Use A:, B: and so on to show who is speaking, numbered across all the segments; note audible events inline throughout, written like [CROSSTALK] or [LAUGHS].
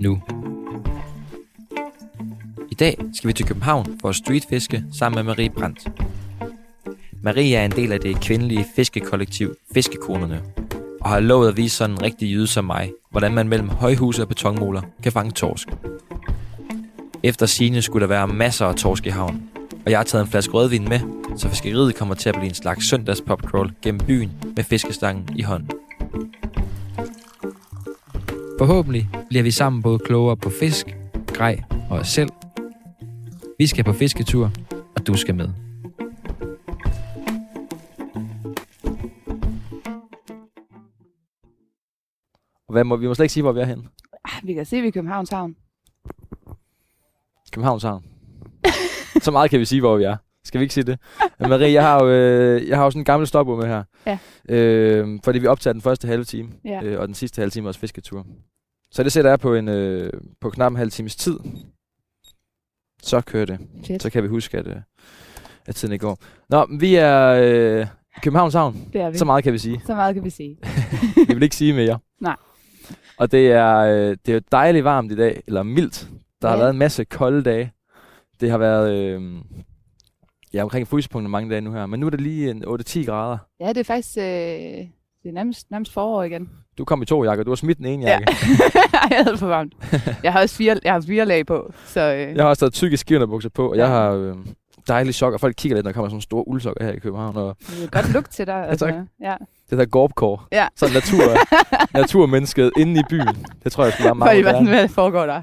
A: nu. I dag skal vi til København for at streetfiske sammen med Marie Brandt. Marie er en del af det kvindelige fiskekollektiv Fiskekonerne, og har lovet at vise sådan en rigtig jyde som mig, hvordan man mellem højhuse og betonmåler kan fange torsk. Efter sine skulle der være masser af torsk i havnen, og jeg har taget en flaske rødvin med, så fiskeriet kommer til at blive en slags søndags popcrawl gennem byen med fiskestangen i hånden. Forhåbentlig bliver vi sammen både klogere på fisk, grej og os selv. Vi skal på fisketur, og du skal med. Og hvad må, vi må slet ikke sige, hvor vi er henne.
B: Ah, Vi kan se, at vi er i Københavns Havn.
A: Københavns Havn. [LAUGHS] Så meget kan vi sige, hvor vi er. Skal vi ikke sige det? Marie, jeg har jo, øh, jeg har jo sådan en gammel stopur med her.
B: Ja.
A: Øh, fordi vi optager den første halve time,
B: Ja.
A: øh, og den sidste halve time også fisketur. Så det sætter jeg på, en, øh, på knap en halv times tid. Så kører det.
B: Fedt.
A: Så kan vi huske, at, øh, at tiden ikke går. Nå, vi er øh, Københavns Havn.
B: Det er vi.
A: Så meget kan vi sige.
B: Så meget kan vi sige. [LAUGHS]
A: Vi vil ikke sige mere.
B: Nej.
A: Og det er, øh, det er jo dejligt varmt i dag, eller mildt. Der har
B: Ja.
A: været en masse kolde dage. Det har været øh, ja, omkring frysepunktet mange dage nu her. Men nu er det lige en 8-10 grader.
B: Ja, det er faktisk øh, det er nærmest, nærmest forår igen.
A: Du kom i to jakker. Du har smidt den ene jakke. [LAUGHS]
B: Ej, jeg havde for varmt. [LAUGHS] Jeg har også fire, jeg har fire lag på, så øh,
A: Jeg har også taget tykke skivnebukser på, og jeg
B: Ja.
A: har øh, dejlige sokker. Folk kigger lidt, når der kommer sådan nogle store uldsokker her i København. Og
B: det er godt look til dig. [LAUGHS] Altså,
A: tak.
B: ja.
A: det der gorpkår.
B: Ja.
A: Sådan natur, naturmennesket inde i byen. Det tror jeg skulle være
B: For
A: meget
B: I var sådan,
A: moderne.
B: hvad foregår der?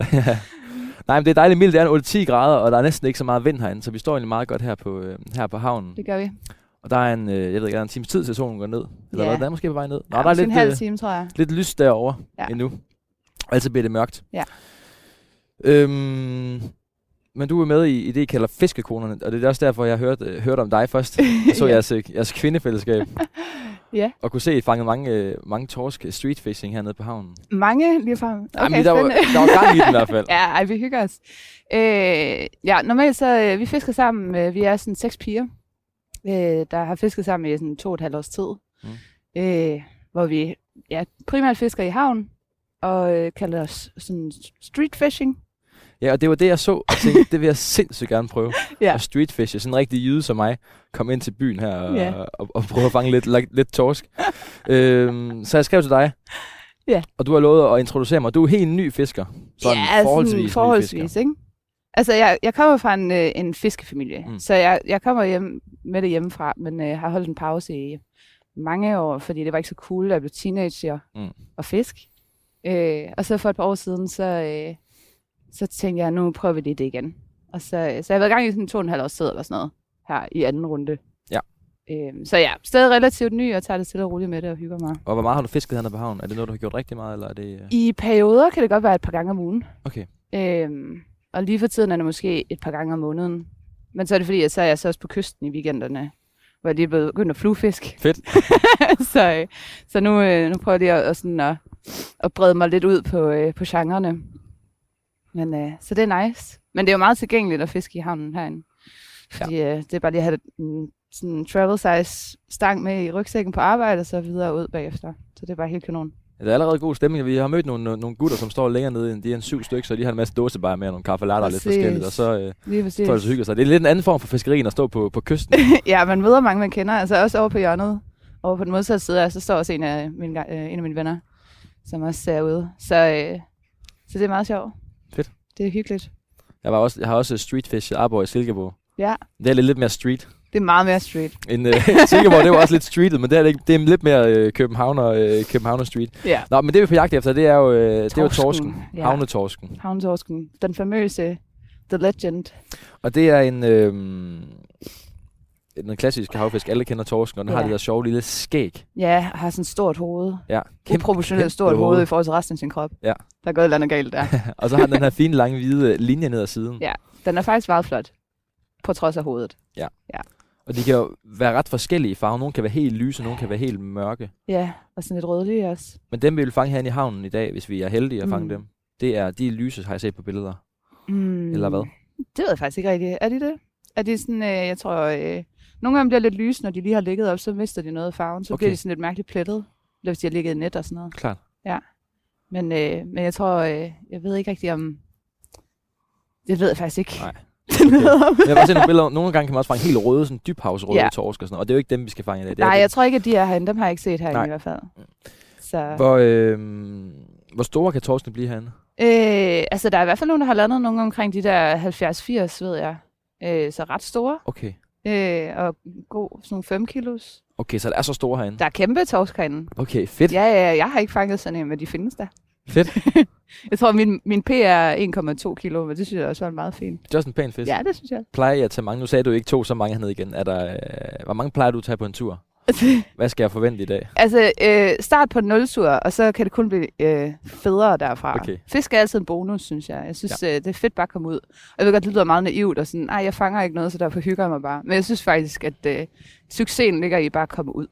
A: Nej, men det er dejligt mildt. Det er en 8-10 grader, og der er næsten ikke så meget vind herinde, så vi står egentlig meget godt her på, øh, her på havnen.
B: Det gør vi.
A: Og der er en, øh, jeg ved ikke, der er en times tid til solen går ned. Eller
B: Ja.
A: hvad? Der er måske på vej ned. Nå,
B: ja,
A: der er lidt,
B: en halv
A: øh,
B: time, tror jeg.
A: lidt lys derovre ja. Endnu. Og altid bliver det mørkt.
B: Ja.
A: Øhm, men du er med i, i det, I kalder fiskekonerne, og det er også derfor, jeg hørte, øh, hørte om dig først. [LAUGHS] Jeg så
B: Ja.
A: jeres, øh, jeres kvindefællesskab. [LAUGHS]
B: Ja.
A: Og kunne se, at I fangede mange, øh, mange torsk street fishing hernede på havnen.
B: Mange lige frem. Okay,
A: Ej, men der, var, der var gang i den i hvert fald. [LAUGHS]
B: Ja, ej, vi hygger os. Øh, ja, normalt så, øh, vi fisker sammen, øh, vi er sådan seks piger, øh, der har fisket sammen i sådan to og et halvt års tid.
A: Mm.
B: Mm. Øh, hvor vi ja, primært fisker i havn, og øh, kalder os sådan street fishing.
A: Ja, og det var det, jeg så, og tænkte, det vil jeg sindssygt gerne prøve. [LAUGHS]
B: Ja.
A: At streetfishe, sådan en rigtig jyde som mig, komme ind til byen her og,
B: Ja.
A: og, og prøve at fange lidt, lidt, torsk. øhm, så jeg skrev til dig,
B: Ja.
A: og du har lovet at introducere mig. Du er helt ny fisker. Sådan
B: ja,
A: forholdsvis,
B: sådan
A: ny
B: forholdsvis
A: fisker.
B: ikke? Altså, jeg, jeg kommer fra en, øh, en fiskefamilie,
A: Mm.
B: så jeg, jeg kommer hjem med det hjemmefra, men øh, har holdt en pause i mange år, fordi det var ikke så cool, at jeg blev teenager
A: mm.
B: og fisk. Øh, og så for et par år siden, så, øh, så tænkte jeg, nu prøver vi lige det igen. Og så, øh, så jeg har været i gang i sådan to og en halv års tid eller sådan noget, her i anden runde.
A: Ja.
B: Øh, så ja, stadig relativt ny, og tager det stille og roligt med det og hygger mig.
A: Og hvor meget har du fisket hernede på havnen? Er det noget, du har gjort rigtig meget, eller er det... øh?
B: I perioder kan det godt være et par gange om ugen.
A: Okay.
B: Øhm, og lige for tiden er det måske et par gange om måneden. Men så er det fordi, at så er jeg så også på kysten i weekenderne, hvor jeg lige er blevet begyndt at fluefisk.
A: Fedt. [LAUGHS]
B: så, øh, så nu, øh, nu prøver jeg lige at, at, sådan at, at brede mig lidt ud på, øh, på genrerne. Men, øh, så det er nice. Men det er jo meget tilgængeligt at fiske i havnen herinde. Fordi ja. øh, det er bare lige at have en sådan travel size stang med i rygsækken på arbejde, og så videre ud bagefter. Så det er bare helt kanon.
A: Ja, Der er allerede god stemning. Vi har mødt nogle, nogle gutter, som står længere nede. end- De er en syv stykker, så de har en masse dåsebajer med og nogle kaffe latte og lidt forskelligt. Og så øh, tror jeg, så hygger sig. Det er lidt en anden form for fiskeri, end at stå på, på kysten. [LAUGHS]
B: ja, man møder mange, man kender. Altså også over på hjørnet. Over på den modsatte side, så står også en af mine, øh, en af mine venner, som også ser ude. Så, øh, så det er meget sjovt. Det er hyggeligt.
A: Jeg, var også, jeg har også streetfish Arborg i Silkeborg.
B: Ja,
A: Det er lidt, mere street.
B: det er meget mere street.
A: En, øh, [LAUGHS] Silkeborg, det var også lidt streetet, men det er, det er lidt mere øh, Københavner, øh, Københavner street.
B: Ja.
A: Nå, men det vi er på jagt efter, det er jo, øh, det er jo
B: Torsken,
A: torsken.
B: ja.
A: Havnetorsken.
B: Havntorsken. Den famøse The Legend.
A: Og det er en... Øh, den klassiske havfisk. Alle kender torsken, og den ja. har
B: Ja.
A: det der sjove lille skæg.
B: Ja, og har sådan et stort hoved.
A: Ja,
B: Uproportionelt stort hoved i forhold til resten af sin krop.
A: Ja.
B: Der er gået et eller andet galt der. [LAUGHS]
A: og så har den den her fine, lange, hvide linje ned ad siden.
B: Ja. Den er faktisk meget flot. På trods af hovedet.
A: Og de kan jo være ret forskellige i farven. Nogle kan være helt lyse, nogle kan være helt mørke.
B: Ja, og sådan lidt rødlig også.
A: Men dem vi vil fange herinde i havnen i dag, hvis vi er heldige at fange
B: Mm.
A: dem, det er de lyse, har jeg set på billeder.
B: Mm.
A: Eller hvad?
B: Det ved jeg faktisk ikke rigtigt. Er de det? Er de sådan, øh, jeg tror, øh, nogle af dem bliver lidt lyse, når de lige har ligget op, så mister de noget af farven. Så
A: Okay.
B: okay. bliver de sådan lidt mærkeligt plettet. Hvis de har ligget i net og sådan noget.
A: Klart.
B: Men, øh, men jeg tror, øh, jeg ved ikke rigtigt om... Det ved jeg faktisk ikke.
A: Nej. [LAUGHS]
B: om.
A: Jeg har bare set nogle billeder. Nogle gange kan man også fange helt røde, sådan dybhavsrøde ja.
B: Ja.
A: torsk og sådan noget. Og det er jo ikke dem, vi skal fange i dag. Det
B: Nej,
A: dem.
B: jeg tror ikke, at de er herinde. Dem har jeg ikke set herinde
A: Nej.
B: i hvert fald. Så,
A: Hvor, øh, hvor store kan torskene blive herinde?
B: øh, altså, der er i hvert fald nogen, der har landet nogle omkring de der 70-80, ved jeg. Øh, så ret store.
A: Okay.
B: Øh, og god, sådan nogle 5 kilos.
A: Okay, så der er så store herinde.
B: Der er kæmpe torsk herinde.
A: Okay, fedt.
B: Ja, ja, jeg har ikke fanget sådan en, men de findes der.
A: Fedt. [LAUGHS]
B: Jeg tror, min, min P er 1,2 kilo, men det synes jeg også var meget fint.
A: Det er også en pæn fisk.
B: Ja, det synes jeg.
A: Plejer jeg at tage mange? Nu sagde du ikke to så mange hernede igen. Er der, øh, hvor mange plejer du at tage på en tur? [LAUGHS] Hvad skal jeg forvente i dag?
B: altså, øh, start på en nultur, og så kan det kun blive øh, federe derfra.
A: Okay.
B: Fisk er altid en bonus, synes jeg. Jeg synes, ja. øh, det er fedt bare at komme ud. Og jeg ved godt, det lyder meget naivt, og sådan, nej, jeg fanger ikke noget, så derfor hygger jeg mig bare. Men jeg synes faktisk, at øh, succesen ligger i bare at komme ud.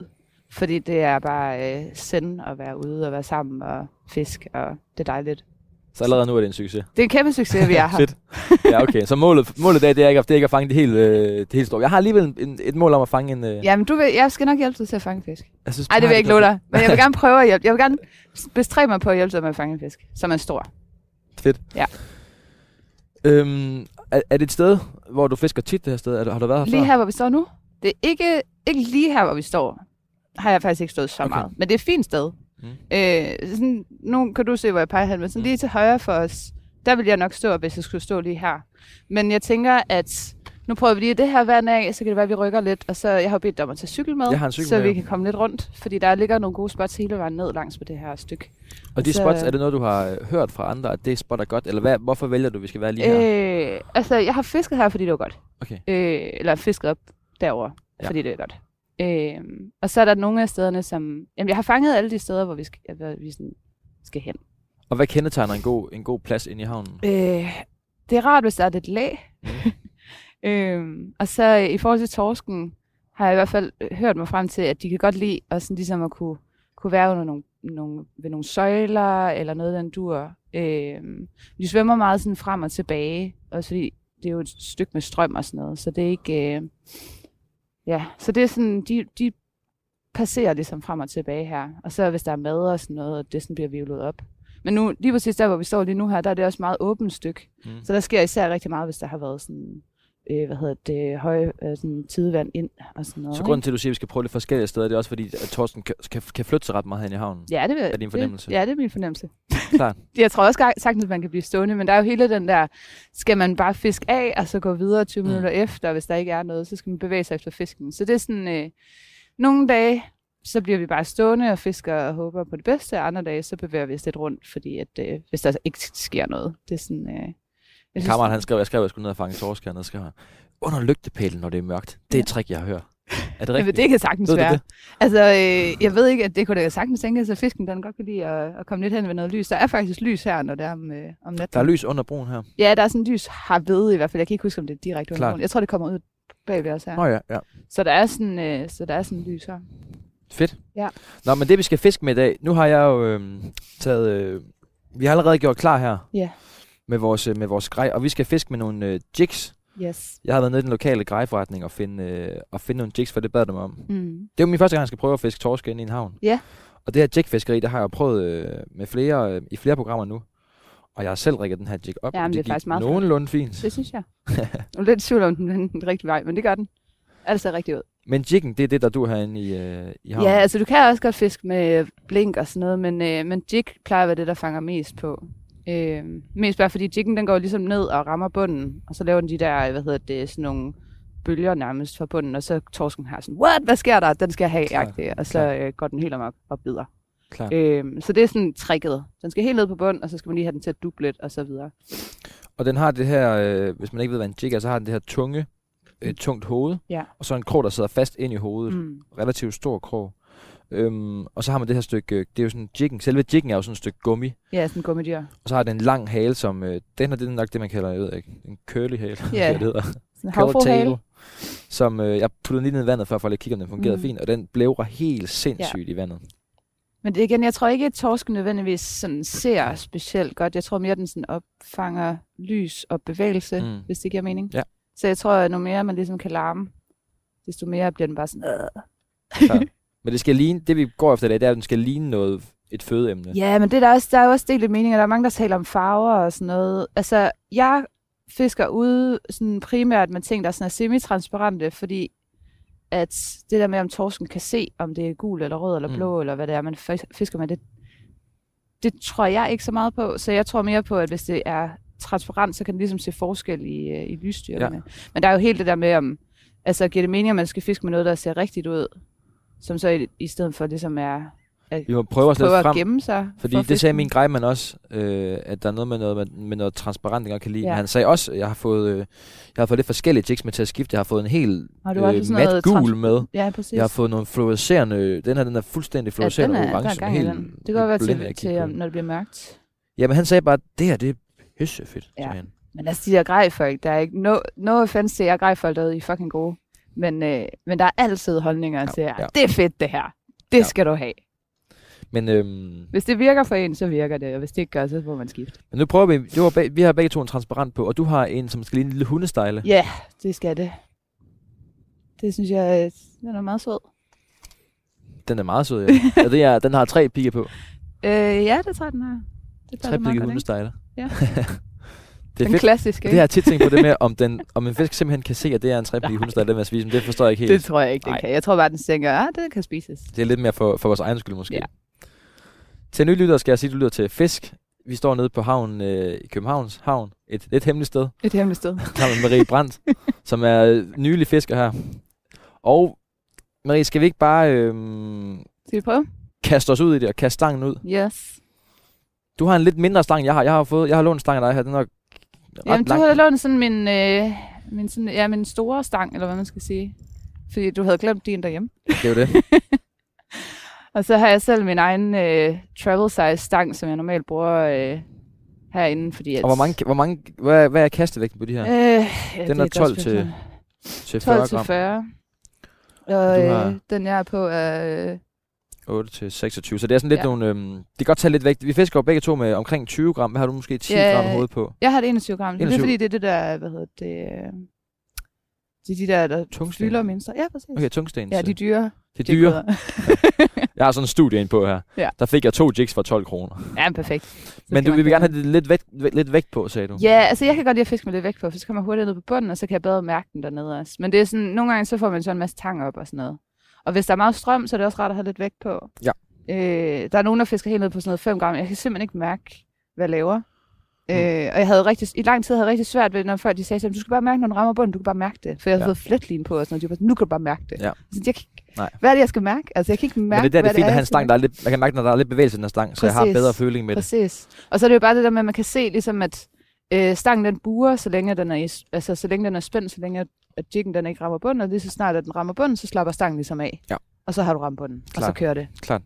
B: Fordi det er bare øh, send at være ude og være sammen og fisk, og det er dejligt.
A: Så allerede nu er det en succes.
B: Det er en kæmpe succes, vi er [LAUGHS] her.
A: Fedt. Ja, okay. Så målet, målet i dag, det er ikke, at- det er ikke at fange det helt, øh, det helt store. Jeg har alligevel en, et mål om at fange en... Øh,
B: Ja, men du vil, jeg skal nok hjælpe dig til at fange fisk.
A: jeg synes,
B: Nej, det vil jeg ikke love dig. Men jeg vil gerne prøve at hjælpe. Jeg vil gerne bestræbe mig på at hjælpe dig med at fange en fisk, som er stor.
A: Fedt.
B: Ja.
A: Øhm, er, er det et sted, hvor du fisker tit det her sted? Er, har du været her
B: Lige
A: før?
B: her, hvor vi står nu. Det er ikke, ikke lige her, hvor vi står. Har jeg faktisk ikke stået så
A: Okay.
B: meget. Men det er et fint sted.
A: Mm.
B: Øh, sådan, nu kan du se, hvor jeg peger hen, men sådan
A: Mm.
B: lige til højre for os, der vil jeg nok stå, hvis jeg skulle stå lige her. Men jeg tænker, at nu prøver vi lige det her vand af, så kan det være, at vi rykker lidt. Og så, jeg har jo bedt dig om at tage cykel med,
A: Jeg har en cykel
B: så
A: med,
B: vi kan komme lidt rundt. Fordi der ligger nogle gode spots hele vejen ned langs med det her stykke.
A: Og de
B: så-
A: spots, er det noget, du har øh, hørt fra andre, at det spot er godt? Eller hvad, hvorfor vælger du, at vi skal være lige her?
B: Øh, altså, jeg har fisket her, fordi det var godt.
A: Okay.
B: Øh, eller fisket op derover,
A: ja.
B: fordi det er godt. Øh, og så er der nogle af stederne, som... Jamen, jeg har fanget alle de steder, hvor vi skal, hvor vi sådan skal hen.
A: Og hvad kendetegner en god, en god plads inde i havnen?
B: Øh, det er rart, hvis der er lidt lag.
A: Mm. [LAUGHS]
B: øh, og så øh, i forhold til torsken, har jeg i hvert fald øh, hørt mig frem til, at de kan godt lide at, sådan, ligesom at kunne, kunne være under nogle, nogle, ved nogle søjler, eller noget den dur. Øh, de svømmer meget sådan frem og tilbage, også fordi det er jo et stykke med strøm og sådan noget, så det er ikke... Øh, ja, så det er sådan, de, de passerer ligesom frem og tilbage her. Og så hvis der er mad og sådan noget, og det sådan bliver vivlet op. Men nu, lige præcis der, hvor vi står lige nu her, der er det også et meget åbent stykke.
A: Mm.
B: Så der sker især rigtig meget, hvis der har været sådan, øh, hvad hedder det, høje øh, sådan tidevand ind og sådan noget.
A: Så grunden til, at du siger, at vi skal prøve lidt forskellige steder, det er også fordi, at Torsten kan, kan, kan flytte sig ret meget hen i havnen.
B: Ja, det vil,
A: Er din fornemmelse?
B: Det, ja, det er min fornemmelse.
A: Klart. [LAUGHS]
B: Jeg tror også sagtens, at man kan blive stående, men der er jo hele den der, skal man bare fiske af, og så gå videre 20
A: Mm.
B: minutter efter, hvis der ikke er noget, så skal man bevæge sig efter fisken. Så det er sådan, øh, nogle dage, så bliver vi bare stående og fisker og håber på det bedste, og andre dage, så bevæger vi os lidt rundt, fordi at, øh, hvis der ikke sker noget, det er sådan... Øh, synes-
A: kammerat, han skrev, jeg skrev, at jeg skulle ned og fange torsk hernede, skrev han. Under lygtepælen, når det er mørkt. Det er et trick, jeg har hørt. Er det
B: Jamen,
A: rigtigt?
B: det kan sagtens
A: Ved
B: være.
A: det?
B: Altså, øh, jeg ved ikke, at det kunne da sagtens tænke at fisken den godt kan lide at, at komme lidt hen ved noget lys. Der er faktisk lys her, når det er om, øh, om natten.
A: Der er lys under broen her.
B: Ja, der er sådan lys har ved i hvert fald. Jeg kan ikke huske, om det er direkte under
A: Klart.
B: broen. Jeg tror, det kommer ud bag ved os her.
A: Nå ja, ja.
B: Så der er sådan, øh, så der er sådan lys her.
A: Fedt.
B: Ja.
A: Nå, men det vi skal fiske med i dag, nu har jeg jo øh, taget, øh, vi har allerede gjort klar her
B: Ja.
A: Med vores, øh, med vores grej, og vi skal fiske med nogle øh, jigs.
B: Yes.
A: Jeg har været nede i den lokale grejforretning og finde, øh, og finde nogle jigs, for det bad dem om.
B: Mm.
A: Det er jo min første gang, jeg skal prøve at fiske torsk ind i en havn.
B: Ja.
A: Og det her jigfiskeri, det har jeg prøvet øh, med flere, øh, i flere programmer nu. Og jeg har selv rigget den her jig op,
B: Jamen,
A: og
B: det er faktisk meget
A: nogenlunde fint.
B: Det synes jeg. [LAUGHS] Jeg er lidt tvivl om den, den, den rigtige vej, men det gør den. Alt ser rigtigt ud.
A: Men jiggen, det er det, der du herinde i, øh, i havnen.
B: Ja, altså du kan også godt fiske med blink og sådan noget, men, øh, men jig plejer at være det, der fanger mest på. Øh, mest bare fordi jiggen, den går ligesom ned og rammer bunden, og så laver den de der, hvad hedder det, sådan nogle bølger nærmest fra bunden, og så torsken har sådan, what, hvad sker der? Den skal have,
A: Klar,
B: agtigt, og så
A: klar.
B: øh, går den helt amok og bider.
A: Klart.
B: Øh, så det er sådan tricket. Den skal helt ned på bunden, og så skal man lige have den til at duble lidt, og så videre.
A: Og den har det her, øh, hvis man ikke ved, hvad en jig er, så har den det her tunge et tungt hoved,
B: Ja.
A: og så en krog, der sidder fast ind i hovedet. Mm. Relativt stor krog. Øhm, og så har man det her stykke, øh, det er jo sådan en jiggen. Selve jiggen er jo sådan et stykke gummi.
B: Ja, sådan en gummidyr.
A: Og så har den en lang hale, som, øh, den er det er nok det, man kalder, jeg ved ikke, en curly hale. Hvad det hedder.
B: Sådan en havfruhale.
A: tail. Som øh, jeg puttede lige ned i vandet, for at få lige kigge, om den fungerede mm. Fint. Og den blævrer helt sindssygt ja. i vandet.
B: Men det, igen, jeg tror ikke, at torsken nødvendigvis sådan ser specielt godt. Jeg tror mere, at den sådan opfanger lys og bevægelse,
A: mm.
B: hvis det giver mening.
A: Ja.
B: Så jeg tror, at nu mere man ligesom kan larme, desto mere bliver den bare sådan... Øh.
A: Men det skal ligne, det vi går efter i dag, det er, at den skal ligne noget, et fødeemne.
B: Ja, men det er der, også, der er jo også delt lidt meninger. Der er mange, der taler om farver og sådan noget. Altså, jeg fisker ude sådan primært med ting, der sådan er semi-transparente, fordi at det der med, om torsken kan se, om det er gul eller rød eller
A: Mm.
B: blå, mm. eller hvad det er, man fis- fisker med, det, det tror jeg ikke så meget på. Så jeg tror mere på, at hvis det er transparent, så kan den ligesom se forskel i, øh, i lysstyrkerne. Ja. Men der er jo helt det der med, om, altså giver det mening, at man skal fiske med noget, der ser rigtigt ud, som så i, i stedet for det, som er
A: Vi må prøve os lidt
B: prøver
A: frem.
B: at gemme sig.
A: Fordi
B: for at
A: det sagde min grejmand også, øh, at der er noget med noget, med, med noget transparent, jeg godt kan lide. Ja.
B: Ja.
A: Men han sagde også, at jeg har fået, øh, jeg har fået lidt forskellige jigs med til at skifte. Jeg har fået en helt øh, mat gul med.
B: Ja, præcis.
A: Jeg har fået nogle fluorescerende, den her den er fuldstændig
B: ja,
A: fluorescerende
B: den er, der
A: orange.
B: er i
A: helt,
B: den. Det kan godt være til,
A: at
B: til um,
A: den.
B: når det bliver mørkt.
A: Jamen han sagde bare, det her det er pissefedt,
B: Ja.
A: han.
B: Men altså, de der grejfolk, der er ikke... No, no offense til jer grejfolk derude, I fucking gode. Men, øh, men der er altid holdninger
A: Ja,
B: til jer.
A: ja.
B: Det er fedt, det her. Det
A: Ja.
B: skal du have.
A: Men, øhm,
B: Hvis det virker for en, så virker det. Og hvis det ikke gør, så må man skifte.
A: men nu prøver vi, du har bag, vi har begge to en transparent på, og du har en, som skal ligne en lille hundestejle.
B: Ja, det skal det. Det synes jeg, øh, den er meget sød.
A: Den er meget sød, ja. [LAUGHS] og det er, den har tre pigge på.
B: Øh, ja, det tror jeg, den har. Det
A: Tre
B: passer meget
A: pigge
B: godt, ikke?
A: hundestejle.
B: Ja. [LAUGHS]
A: det er
B: Den
A: fedt.
B: klassiske,
A: Det har jeg tit tænkt på det med, om, den, [LAUGHS] om en fisk simpelthen kan se, at det er en trepige hundestejle, den vil spise, men det forstår jeg ikke helt.
B: Det tror jeg ikke, den kan. Jeg tror bare, den tænker, ah, det kan spises.
A: Det er lidt mere for, for vores egen skyld måske.
B: Ja.
A: Til nye lyttere skal jeg sige, at du lytter til Fisk. Vi står nede på havnen øh, i Københavns Havn. Et lidt hemmeligt sted.
B: Et hemmeligt sted. [LAUGHS]
A: Sammen med Marie Brandt, [LAUGHS] som er nylig fisker her. Og Marie, skal vi ikke bare øh,
B: Skal vi prøve?
A: kaste os
B: Jamen, du har lånt sådan min, øh, min, sådan, ja, min store stang, eller hvad man skal sige. Fordi du havde glemt din derhjemme.
A: Det er jo det. [LAUGHS]
B: Og så har jeg selv min egen øh, travel size stang, som jeg normalt bruger øh, herinde, fordi at...
A: Og hvor mange, hvor mange, hvad, hvad er kastevægten på de her?
B: Øh, ja,
A: Den er
B: godt
A: 12 til- til 40
B: 12 til
A: gram.
B: 40. Og
A: Du har-
B: øh, den jeg er på er... Øh,
A: 8 til 26. Så det er sådan lidt
B: Ja.
A: nogle... Øhm, det kan godt tage lidt vægt. Vi fisker jo begge to med omkring 20 gram. Hvad har du måske 10
B: Ja,
A: gram hoved på?
B: jeg har det 21 gram. Det er
A: 21.
B: fordi, det er det der, hvad hedder det... Det er de der, der
A: Tungsten.
B: fylder mindst. Ja, præcis.
A: Okay, tungsten.
B: Ja, de dyre.
A: de dyre. [LAUGHS] Jeg har sådan en studie ind på her.
B: Ja.
A: Der fik jeg to jigs for 12 kroner.
B: ja, perfekt. Så
A: Men du vil gerne have det lidt vægt, væ- lidt vægt på, sagde du.
B: Ja, altså jeg kan godt lide at fiske med lidt vægt på, for så kommer jeg hurtigt ned på bunden, og så kan jeg bedre mærke den dernede også. Men det er sådan, nogle gange så får man så en masse tang op og sådan noget. Og hvis der er meget strøm, så er det også rart at have lidt vægt på.
A: Ja.
B: Øh, der er nogen, der fisker helt ned på sådan noget 5 gram. Jeg kan simpelthen ikke mærke, hvad jeg laver.
A: Mm.
B: Øh, og jeg havde rigtig, i lang tid havde jeg rigtig svært ved, når folk de sagde du skal bare mærke, når den rammer bunden, du kan bare mærke det. For jeg havde
A: Ja.
B: fået fletlin på og sådan noget. De var sådan, nu kan du bare mærke det.
A: Ja.
B: Så jeg kan,
A: Nej.
B: hvad er det, jeg skal mærke? Altså, jeg kan ikke mærke,
A: Men det er der, det
B: hvad
A: fint at have en stang, der er lidt... Jeg kan mærke, når der er lidt bevægelse i den her stang, så jeg har
B: Præcis.
A: bedre føling med det.
B: Præcis. Og så er det jo bare det der med, at man kan se ligesom, at øh, stangen den buer, så længe den er, i, altså, så længe den er spændt, så længe at, jiggen den ikke rammer bunden, og lige så snart at den rammer bunden, så slapper stangen ligesom af.
A: Ja.
B: Og så har du ramt bunden, og så
A: Klart.
B: kører det.
A: Klart.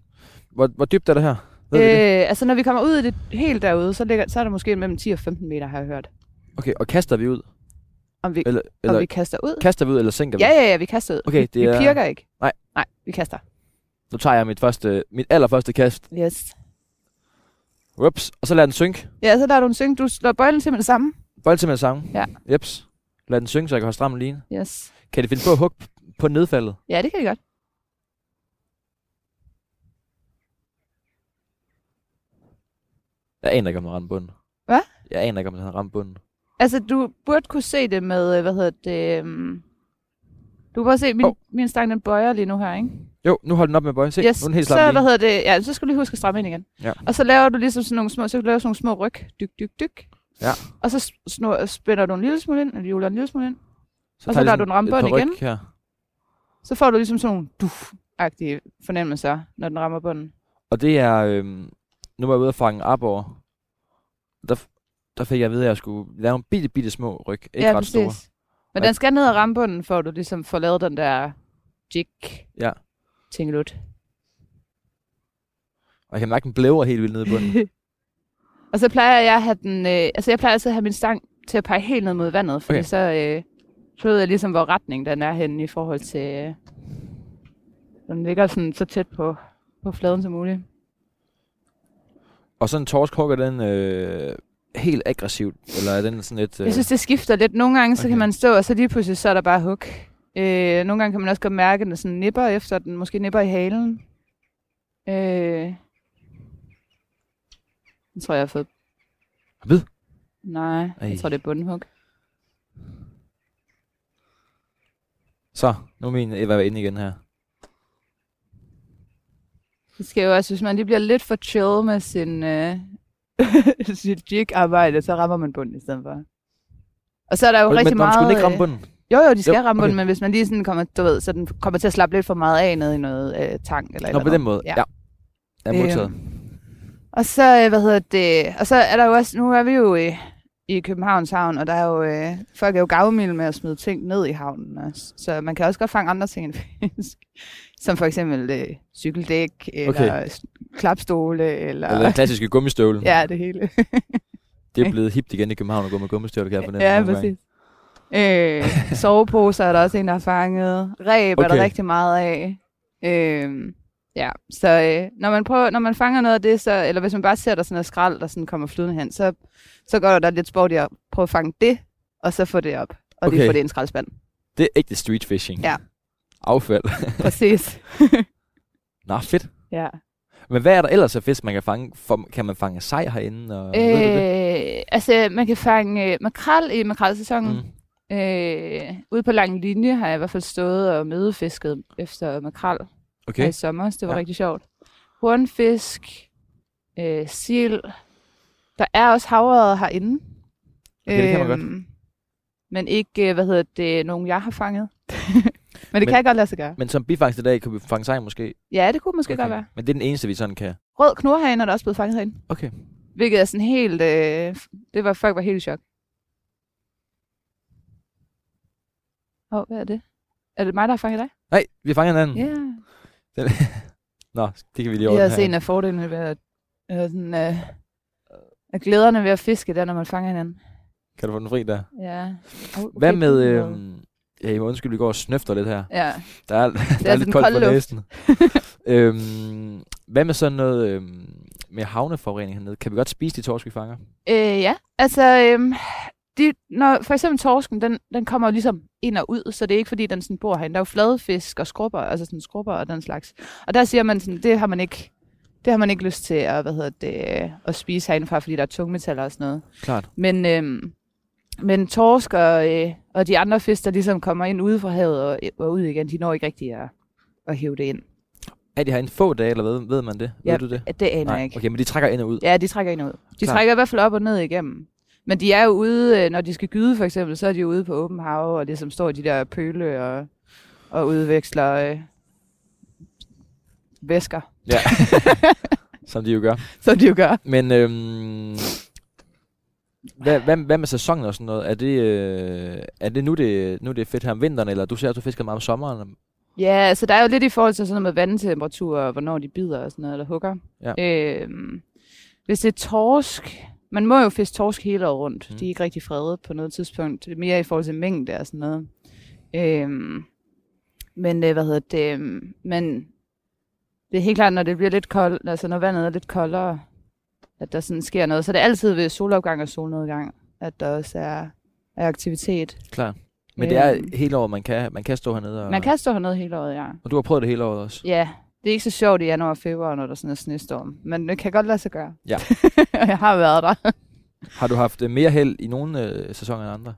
A: Hvor, hvor dybt er det her? Ved vi det?
B: Øh, altså når vi kommer ud i det helt derude, så, ligger, så er der måske mellem 10 og 15 meter, har jeg hørt.
A: Okay, og kaster vi ud?
B: Om vi,
A: Eller,
B: om
A: eller
B: vi kaster ud.
A: kaster vi ud, eller sænker vi?
B: Ja, ja, ja, vi kaster ud.
A: Okay,
B: vi,
A: det
B: vi
A: er-
B: pirker ikke.
A: Nej.
B: Nej, vi kaster.
A: Nu tager jeg mit, første, mit allerførste kast.
B: Yes.
A: Ups, og så lader den synke.
B: Ja, så lader du en synge. Du slår bøjlen til med det samme.
A: Bold til med det samme.
B: Ja.
A: Jeps. Lad den synge, så jeg kan holde stram lige.
B: Yes.
A: Kan de finde på at hugge på nedfaldet?
B: Ja, det kan vi godt.
A: Jeg aner ikke, om den rammer bunden.
B: Hvad?
A: Jeg aner ikke, om den har ramt bunden.
B: Altså, du burde kunne se det med, øh, hvad hedder det... Um... Du kan bare se, min, oh. min stang den bøjer lige nu her, ikke?
A: Jo, nu holder den op med bøj. Se,
B: yes.
A: nu er den helt
B: så, hvad hedder det? Ja, så skal du lige huske at stramme ind igen.
A: Ja.
B: Og så laver du ligesom sådan nogle små, så kan du lave sådan nogle små ryg. Dyk, dyk, dyk.
A: Ja.
B: Og så snor, spænder du en lille smule ind, eller hjuler en lille smule ind. og så
A: tager jeg
B: lader du den ramme bunden igen.
A: Her.
B: Så får du ligesom sådan nogle duf-agtige fornemmelser, når den rammer bunden.
A: Og det er... Øhm, nu var jeg ude og fange op over. Der, der fik jeg at vide, at jeg skulle lave en bitte, bitte små ryg. Ikke
B: ja,
A: ret store.
B: Men
A: Og-
B: den skal ned og ramme bunden, for at du ligesom får lavet den der jig
A: Ja.
B: tingelut.
A: Og jeg kan mærke, den blæver helt vildt nede i bunden. [LAUGHS]
B: og så plejer jeg at have den, øh, altså jeg plejer altid at have min stang til at pege helt ned mod vandet, fordi
A: Okay.
B: så, øh, så ved jeg ligesom, hvor retning den er henne i forhold til, øh, den ligger sådan så tæt på, på fladen som muligt.
A: og sådan en torsk hugger den øh, helt aggressivt, eller er den sådan lidt... Øh,
B: Jeg synes, det skifter lidt. Nogle gange, så
A: Okay.
B: kan man stå, og så lige pludselig, så er der bare hug. Øh, nogle gange kan man også godt mærke, at den sådan nipper efter, den måske nipper i halen. Øh, jeg tror, jeg har fået...
A: Ved?
B: Nej,
A: Ej.
B: jeg tror, det er bundhug.
A: Så, nu er min Eva inde igen her.
B: Det skal jo også, hvis man lige bliver lidt for chill med sin, øh, [LAUGHS] sit jig-arbejde, så rammer man bunden i stedet for. Og så er der jo
A: men
B: rigtig
A: men,
B: meget...
A: skulle den ikke ramme
B: øh,
A: bunden?
B: Jo, jo, de skal
A: Jo,
B: ramme bunden, men hvis man lige sådan kommer, du ved, så den kommer til at slappe lidt for meget af ned i noget øh, tang eller
A: Nå,
B: eller
A: på den
B: andet.
A: måde.
B: Ja.
A: Ja. Jeg er modtaget.
B: Øhm, Og så, øh, hvad hedder det, og så er der jo også, nu er vi jo i, i Københavns Havn, og der er jo, øh, folk er jo gavmilde med at smide ting ned i havnen også. Så man kan også godt fange andre ting end fisk. [LAUGHS] Som for eksempel øh, cykeldæk, eller
A: Okay.
B: klapstole, eller...
A: Eller den klassiske gummistøvle. [LAUGHS]
B: ja, det hele. [LAUGHS]
A: Det er blevet hipt igen i København at gå med gummistøvle, kan jeg fornemme.
B: ja,
A: nogle gange.
B: præcis. Øh, soveposer er der også en, der har fanget. Ræb okay. er der rigtig meget af. Øh, ja, så øh, når, man prøver, når man fanger noget af det, så, eller hvis man bare ser der sådan noget skrald, der sådan kommer flydende hen, så, så går der lidt sport i at prøve at fange det, og så få det op. Og okay. lige få det i en skraldspand.
A: Det er ægte street fishing.
B: Ja.
A: Affald. [LAUGHS] [LAUGHS]
B: Præcis.
A: Nå, fedt.
B: ja.
A: Men hvad er der ellers af fisk, man kan fange? For, kan man fange sej herinde? Og, øh, ved du det?
B: Altså, man kan fange øh, makrel i makrelsæsonen.
A: Mm.
B: Øh, ude på lang linje har jeg i hvert fald stået og mødefisket efter makrel. Okay.
A: Okay.
B: i sommer. Det var
A: Ja.
B: rigtig sjovt. Hornfisk, øh, sild. Der er også havørred herinde.
A: Okay, det kan man godt.
B: Øhm, Men ikke, øh, hvad hedder det, nogen jeg har fanget. [LAUGHS] Men det
A: Men-
B: kan jeg godt lade sig gøre.
A: Men som bifangst i dag, kan vi fange sej måske?
B: Ja, det kunne måske okay. godt være.
A: Men det er den eneste, vi sådan kan.
B: Rød knurherinde er der også blevet fanget herinde.
A: Okay.
B: Hvilket er sådan helt... Øh, det var, folk var helt i chok. Åh, oh, hvad er det? Er det mig, der har fanget dig?
A: Nej, vi fanger en anden.
B: Ja. Yeah. [LAUGHS]
A: Nå, det kan vi lige
B: Det er
A: ordne
B: også
A: her.
B: en af fordelene ved at... Øh, sådan, øh, af glæderne ved at fiske, der når man fanger hinanden.
A: Kan du få den fri der?
B: Ja. Oh,
A: Hvad med...
B: det er
A: Øh, ja, jeg må undskylde, vi går og snøfter lidt her.
B: Ja,
A: Der er, [LAUGHS] der er
B: altså
A: lidt koldt på næsen. [LAUGHS] øhm, hvad med sådan noget øhm, med havneforurening hernede? Kan vi godt spise de torsk, vi fanger?
B: øh, ja. altså... Øh, de, når, for eksempel torsken, den, den kommer jo ligesom ind og ud, så det er ikke fordi, den sådan bor herinde. Der er jo fladefisk og skrubber, altså sådan skrubber og den slags. Og der siger man sådan, det har man ikke, det har man ikke lyst til at, hvad hedder det, at spise herindefra, fordi der er tungmetaller og sådan noget.
A: Klart.
B: Men, øhm, men torsk og, øh, og de andre fisk, der ligesom kommer ind ude fra havet og, og ud igen, de når ikke rigtig at, at hive det ind.
A: Er de her en få dage, eller ved, ved man det?
B: Ja,
A: ved du det?
B: Det aner jeg ikke.
A: Okay, men de trækker ind og ud.
B: Ja, de trækker ind og ud. De
A: Klar.
B: trækker i hvert fald op og ned igennem. Men de er jo ude, øh, når de skal gyde for eksempel, så er de ude på åben hav, og ligesom står i de der pøle og, og udveksler øh, væsker,
A: Ja. [LAUGHS] Som de jo gør.
B: som de jo gør.
A: Men øhm, hvad, hvad, hvad med sæsonen og sådan noget? Er det, øh, er det nu, det nu det er fedt her om vinteren, eller du ser, at du fisker meget om sommeren?
B: Ja, altså der er jo lidt i forhold til sådan noget med vandtemperatur, og hvornår de bider og sådan noget, eller hugger.
A: Ja.
B: Øhm, hvis det er torsk, man må jo fiske torsk hele året rundt.
A: Mm.
B: De er ikke rigtig fredet på noget tidspunkt. Det er mere i forhold til mængde og sådan noget. Øhm, men øh, hvad hedder det? øhm, Men det er helt klart, når det bliver lidt koldt, altså når vandet er lidt koldere, at der sådan sker noget. Så det er altid ved solopgang og solnedgang, at der også er, er aktivitet.
A: Klar. Men det er
B: Øhm.
A: hele året, man kan, man kan stå hernede. Og,
B: Man kan stå hernede hele året, ja.
A: og du har prøvet det hele året også.
B: Ja, det er ikke så sjovt i januar og februar, når der sådan er snestorm. Men det kan godt lade sig gøre.
A: Ja. [LAUGHS] [LAUGHS]
B: Jeg har været der.
A: Har du haft øh, mere held i nogle øh, sæsoner end andre?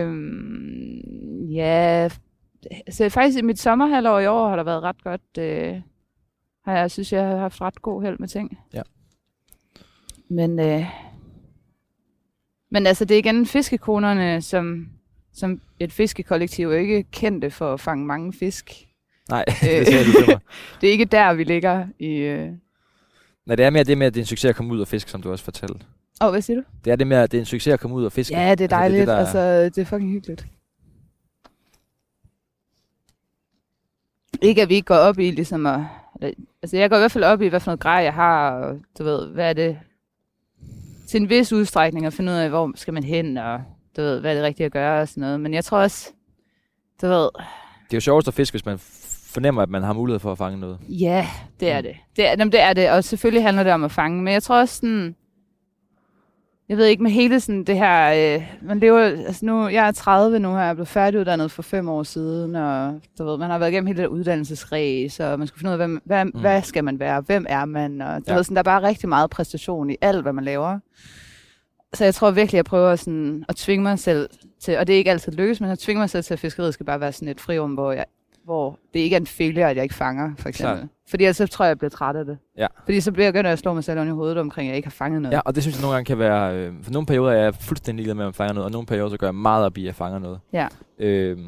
B: øhm, ja, så faktisk i mit sommerhalvår i år har der været ret godt. Øh, har jeg synes, jeg har haft ret god held med ting.
A: Ja.
B: Men, øh, men altså, det er igen fiskekonerne, som, som et fiskekollektiv er ikke kendte for at fange mange fisk.
A: Nej,
B: Øh. [LAUGHS]
A: det mig. [LAUGHS]
B: Det er ikke der, vi ligger i... Øh...
A: Nej, det er mere det med, at det er en succes at komme ud og fiske, som du også fortalte.
B: Åh, hvad siger du?
A: Det er det med, at det er en succes at komme ud og fiske.
B: Ja, det er dejligt.
A: Altså, det, er...
B: altså, det er fucking hyggeligt. Ikke, at vi ikke går op i ligesom at... Altså, jeg går i hvert fald op i, hvad for noget grej jeg har, og du ved, hvad er det... Til en vis udstrækning at finde ud af, hvor skal man hen, og du ved, hvad er det rigtigt at gøre, og sådan noget. Men jeg tror også, du ved...
A: Det er jo sjovest at fiske, hvis man fornemmer, at man har mulighed for at fange noget.
B: Ja, det er det. Det er, jamen, det er det, og selvfølgelig handler det om at fange. Men jeg tror også sådan, jeg ved ikke med hele sådan det her, øh, man lever, altså nu, jeg er 30 nu her, jeg er blevet færdiguddannet for fem år siden, og du ved, man har været igennem hele det uddannelsesræs, og man skal finde ud af, hvem, hvad, mm. hvad skal man være, hvem er man, og du
A: Ja.
B: ved, sådan, der er bare rigtig meget præstation i alt, hvad man laver. Så jeg tror virkelig, jeg prøver sådan at tvinge mig selv til, og det er ikke altid lykkes, men at tvinge mig selv til, at fiskeriet skal bare være sådan et frirum, hvor, jeg, hvor det ikke er en failure, at jeg ikke fanger, for eksempel.
A: Klart.
B: Fordi ellers så tror jeg, jeg bliver træt af det.
A: Ja.
B: Fordi så bliver jeg at slå mig selv oven i hovedet omkring, at jeg ikke har fanget noget.
A: Ja, og det synes jeg nogle gange kan være... Øh, for nogle perioder er jeg fuldstændig ligeglad med, at man fanger noget, og nogle perioder så gør jeg meget op i, at jeg fanger noget.
B: Ja.
A: Øh,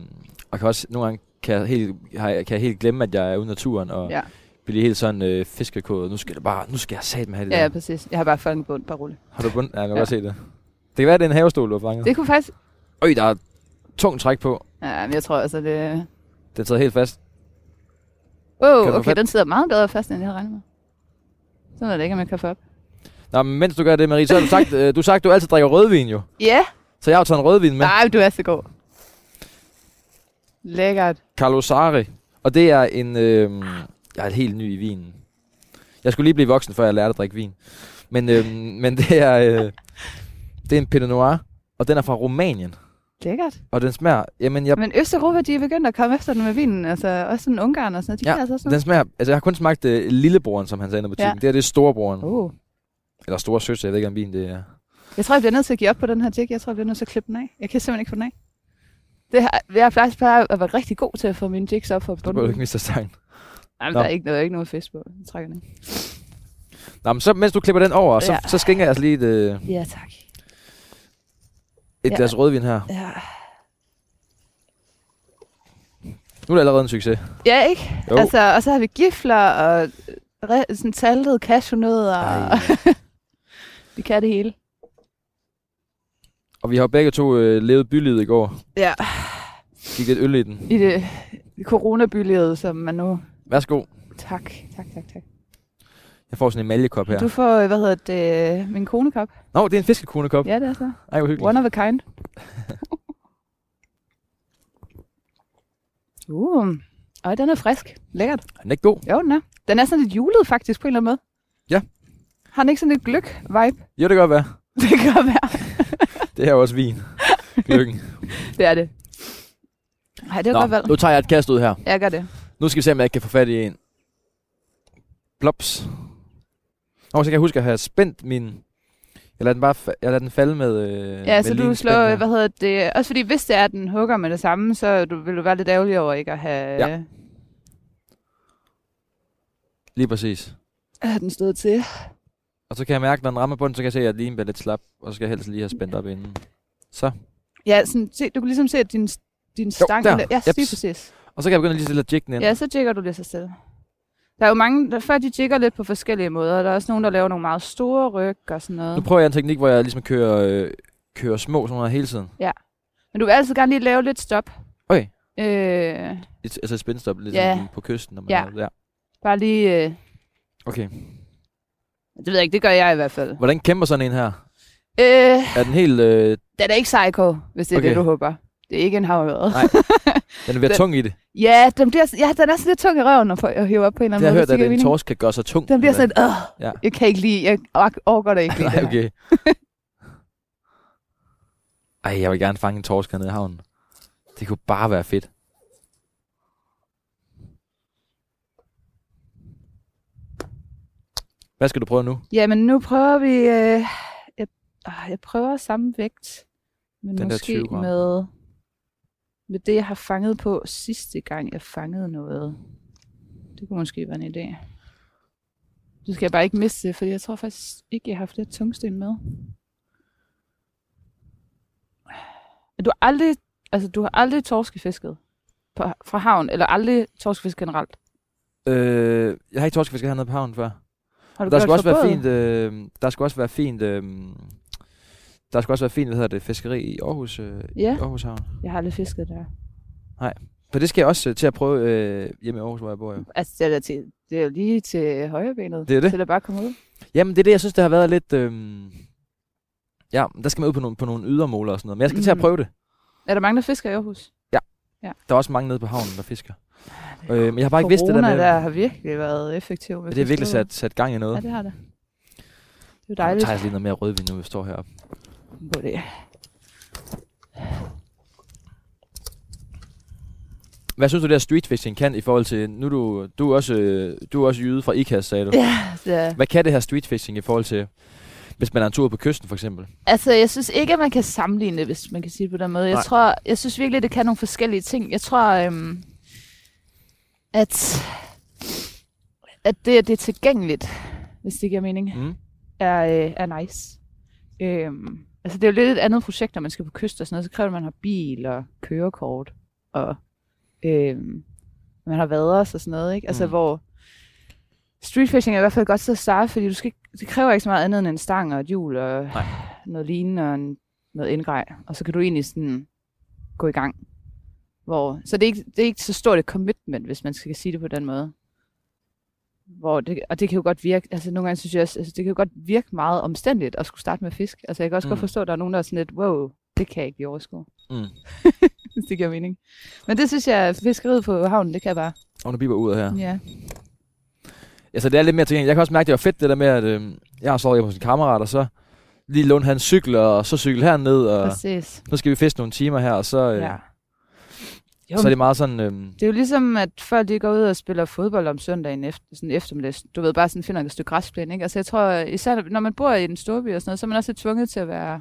A: og kan også nogle gange kan jeg helt, jeg- kan jeg helt glemme, at jeg er ude i naturen, og
B: Ja.
A: blive helt sådan øh, fiskekåret. Nu skal det bare, nu skal jeg satme have det
B: Ja,
A: der.
B: ja, præcis. Jeg har bare fanget bund, bare roligt.
A: Har du bund? Ja, jeg kan
B: Ja.
A: godt se det. Det kan være, at det er en havestol, du har fanget.
B: Det kunne faktisk...
A: Øj, der er tungt træk på.
B: Ja, men jeg tror altså, det...
A: Den sidder helt fast.
B: Wow,
A: Kan
B: okay,
A: fat-
B: den sidder meget bedre fast, end jeg havde regnet med. Sådan er det ikke, om jeg kan få op.
A: Nå, men mens du gør det, Marie, så har du sagt, øh, du sagt, at du altid drikker rødvin jo.
B: Ja,
A: Så jeg har jo taget en rødvin med.
B: nej, du er så god. Lækkert.
A: Carlo Sari. Og det er en... Øh, jeg er helt ny i vinen. Jeg skulle lige blive voksen, før jeg lærte at drikke vin. Men, øh, men det er... Øh, det er en Pinot Noir, og den er fra Rumænien.
B: Lækkert.
A: Og den smager... Jamen, jeg,
B: Men Østeuropa, de er begyndt at komme efter den med vinen. Altså, også sådan Ungarn og sådan noget. De
A: Ja,
B: kan altså også
A: den smager... Altså, jeg har kun smagt øh, lillebroren, som han sagde i butikken.
B: Ja.
A: Det her, det er storebroren.
B: Uh.
A: Eller store søster, jeg ved ikke, om vin det er.
B: Jeg tror, jeg bliver nødt til at give op på den her jig. Jeg tror, jeg bliver nødt til at klippe den af. Jeg kan simpelthen ikke få den af. Det har, jeg har faktisk bare været rigtig god til at få mine jigs op for
A: Du burde
B: bunden.
A: ikke miste stangen.
B: Jamen,
A: Nå.
B: der er ikke noget, ikke noget fisk på. Jeg trækker den af.
A: Nå, men så, mens du klipper den over, så,
B: Ja.
A: så skænker jeg altså lige et, øh,
B: Ja, tak.
A: Et
B: Ja.
A: glas rødvin her.
B: Ja.
A: Nu er det allerede en succes.
B: Ja, ikke?
A: Jo.
B: Altså, og så har vi gifler og re- sådan saltede cashewnødder. Og [LAUGHS] vi kan det hele.
A: Og vi har begge to øh, levet bylivet i går.
B: Ja,
A: Gik lidt øl i den.
B: i det coronabylivet, som man nu...
A: Værsgo.
B: Tak, tak, tak, tak.
A: Jeg får sådan en maljekop her.
B: Du får, hvad hedder det, min konekop.
A: Nå, det er en fiskekonekop.
B: Ja, det er så.
A: Ej, hvor hyggeligt.
B: One of a kind. [LAUGHS] uh, og den er frisk. Lækkert.
A: Er den ikke god?
B: Jo, den er. Den er sådan lidt julet faktisk på en eller anden måde.
A: Ja.
B: Har den ikke sådan lidt gløk-vibe?
A: Jo, det kan godt være. [LAUGHS]
B: Det kan godt være. [LAUGHS]
A: Det her er også vin. Lykken.
B: Det er det. Nej, det er godt valg.
A: nu tager jeg et kast ud her.
B: Jeg gør det.
A: Nu skal vi se, om jeg ikke kan få fat i en. Plops. Nå, så kan jeg huske at have spændt min... Jeg lader den bare fa- jeg lader den falde med øh,
B: Ja,
A: med
B: så du slår,
A: her.
B: hvad hedder det, også fordi hvis det er, at den hugger med det samme, så du, vil du være lidt ærgerlig over ikke at have,
A: Ja. Lige præcis.
B: have den stået til.
A: Og så kan jeg mærke, når den rammer bunden, så kan jeg se, at linen bliver lidt slap. Og så skal jeg helst lige have spændt op inden. Så.
B: Ja, sådan, se, du kan ligesom se, at din, din stang...
A: der.
B: Ja, lige præcis.
A: Og så kan jeg begynde lige stille at jigge den ind.
B: Ja, så jigger du lige så stille. Der er jo mange, der, før de jigger lidt på forskellige måder. Der er også nogen, der laver nogle meget store ryg og sådan noget.
A: Nu prøver jeg en teknik, hvor jeg ligesom kører, øh, kører små sådan noget hele tiden.
B: Men du vil altid gerne lige lave lidt stop.
A: Okay.
B: Øh,
A: Et, altså et spændstop lidt
B: Ja.
A: på kysten. Når man
B: Ja.
A: er der.
B: bare lige... Øh,
A: Okay.
B: det ved jeg ikke, det gør jeg i hvert fald.
A: Hvordan kæmper sådan en her?
B: Øh,
A: Er den helt... Øh,
B: den er ikke psycho, hvis det er
A: Okay.
B: det, du håber. Det er ikke en havørred.
A: Nej. [LAUGHS] den er at
B: Den-
A: tung i det.
B: Ja, den, bliver, ja, den er sådan lidt tung i røven at, få, at hive op på en eller anden
A: har jeg
B: måde.
A: hørt, at
B: giver
A: en torsk kan gøre sig tung.
B: Den bliver sådan øh,
A: Ja.
B: jeg kan ikke lide, jeg overgår det ikke lige. [LAUGHS]
A: Nej, okay. [LAUGHS] Ej, jeg vil gerne fange en torsk hernede i havnen. Det kunne bare være fedt. Hvad skal du prøve nu?
B: Jamen, nu prøver vi... Øh, jeg, øh, jeg prøver samme vægt, men
A: Den der
B: måske
A: 20 gram.
B: med, med det, jeg har fanget på sidste gang, jeg fangede noget. Det kunne måske være en idé. Du skal jeg bare ikke miste det, for jeg tror faktisk ikke, jeg har haft det tungsten med. Men du har aldrig, altså du har aldrig torskefisket på, fra havn, eller aldrig torskefisket generelt.
A: Øh, jeg har ikke torskefisket hernede på havnen før.
B: Har du
A: Der skulle også være fint, øh, der skulle også være fint, øh, der skulle også være fint, hvad hedder det, fiskeri i Aarhus, øh,
B: Ja.
A: i Aarhus Havn.
B: Jeg har aldrig fisket der.
A: For det skal jeg også øh, til at prøve øh, hjemme i Aarhus, hvor jeg bor jo.
B: Altså, det er, til, det er jo lige til højre benet.
A: Det er det.
B: Til at bare komme ud.
A: Jamen, det er det, jeg synes, det har været lidt... Øh, ja, der skal man ud på nogle, på nogle ydermåler og sådan noget. Men jeg skal mm. til at
B: Mm.
A: prøve det.
B: Er der mange, der fisker i Aarhus?
A: Der er også mange nede på havnen, der fisker. Øh, men jeg har bare ikke vidst det der med...
B: der har virkelig været effektiv. med
A: Det er virkelig sat, sat gang i noget.
B: Ja, det har det. Det er jo
A: Nu
B: dejligt.
A: tager jeg lige noget mere rødvin, nu vi står heroppe.
B: På det.
A: Hvad synes du, der street fishing kan i forhold til... Nu du, du er også, du er også jyde fra IKAS, sagde du.
B: Ja, det er.
A: Hvad kan det her street fishing i forhold til... Hvis man er en tur på kysten, for eksempel?
B: Altså, jeg synes ikke, at man kan sammenligne det, hvis man kan sige det på den måde. Jeg
A: Nej.
B: tror, jeg synes virkelig, det kan nogle forskellige ting. Jeg tror, øhm, at, at det, at det er tilgængeligt, hvis det giver mening,
A: Mm.
B: er, øh, er nice. Øhm, altså, det er jo lidt et andet projekt, når man skal på kyst og sådan noget. Så kræver det, at man har bil og kørekort, og øhm, man har vaders og sådan noget, ikke? Altså,
A: Mm.
B: hvor street fishing er i hvert fald godt til at starte, fordi du skal, ikke- det kræver ikke så meget andet end en stang og et hjul og
A: Nej.
B: noget lignende og en, noget indgrej, og så kan du egentlig sådan gå i gang. Hvor, så det er, ikke, det er ikke så stort et commitment, hvis man skal sige det på den måde. Hvor det, og det kan jo godt virke, altså nogle gange synes jeg også, altså det kan jo godt virke meget omstændigt at skulle starte med fisk. Altså jeg kan også mm. Godt forstå, at der er nogen, der er sådan lidt, wow, det kan jeg ikke lige overskue,
A: Mm. [LAUGHS]
B: hvis det giver mening. Men det synes jeg, fiskeriet på havnen, det kan jeg bare.
A: Og nu biber ud her.
B: Ja.
A: Altså, det er lidt mere tilgængeligt. Jeg kan også mærke, at det var fedt, det der med, at øh, jeg har sovet hos en kammerat, og så lige låne hans cykel, og så cykel herned, og
B: Præcis.
A: nu skal vi fiske nogle timer her, og så, øh,
B: Ja. Jo,
A: så er det meget sådan... Øh,
B: Det er jo ligesom, at folk de går ud og spiller fodbold om søndagen efter, sådan eftermiddags. Du ved, bare sådan finder et stykke græsplæne, ikke? Altså jeg tror, især når man bor i en storby og sådan noget, så er man også tvunget til at være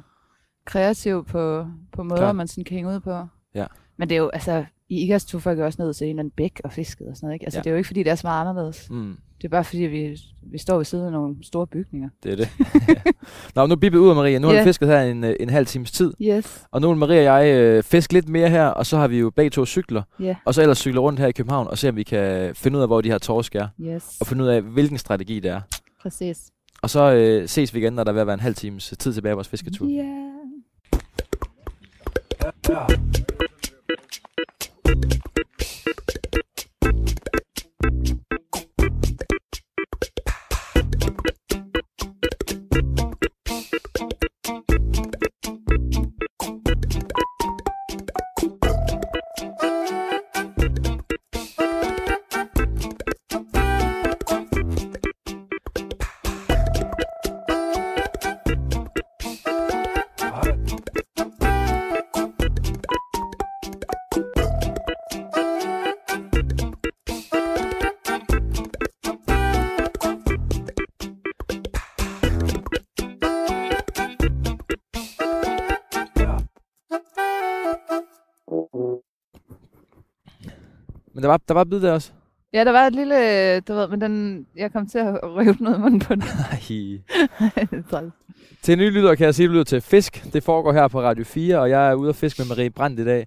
B: kreativ på, på måder,
A: Klart.
B: man sådan kan hænge ud på.
A: Ja.
B: Men det er jo, altså, i Igas tog folk også ned til en eller anden bæk og fiskede og sådan noget, ikke? Altså
A: Ja.
B: det er jo ikke, fordi det er så meget anderledes.
A: mm,
B: Det er bare, fordi vi, vi står ved siden af nogle store bygninger.
A: det er det. [LAUGHS] Nå, nu biber ud af Maria. Nu har
B: Ja.
A: vi fisket her en, øh, en halv times tid.
B: Yes.
A: Og nu vil Maria og jeg øh, fiske lidt mere her, og så har vi jo begge to cykler.
B: Ja.
A: Og så ellers cykle rundt her i København, og se om vi kan finde ud af, hvor de her torsk er.
B: Yes.
A: Og finde ud af, hvilken strategi det er.
B: Præcis.
A: Og så øh, ses vi igen, når der er ved at være en halv times tid tilbage af vores fisketur.
B: Ja.
A: Men der var, der var bid der også.
B: Ja, der var et lille, du ved, men den, jeg kom til at røve noget i munden på den. [LAUGHS]
A: Ej. [LAUGHS]
B: Træls.
A: Til nye lytter kan jeg sige, at du lytter til Fisk. Det foregår her på Radio 4, og jeg er ude at fiske med Marie Brandt i dag.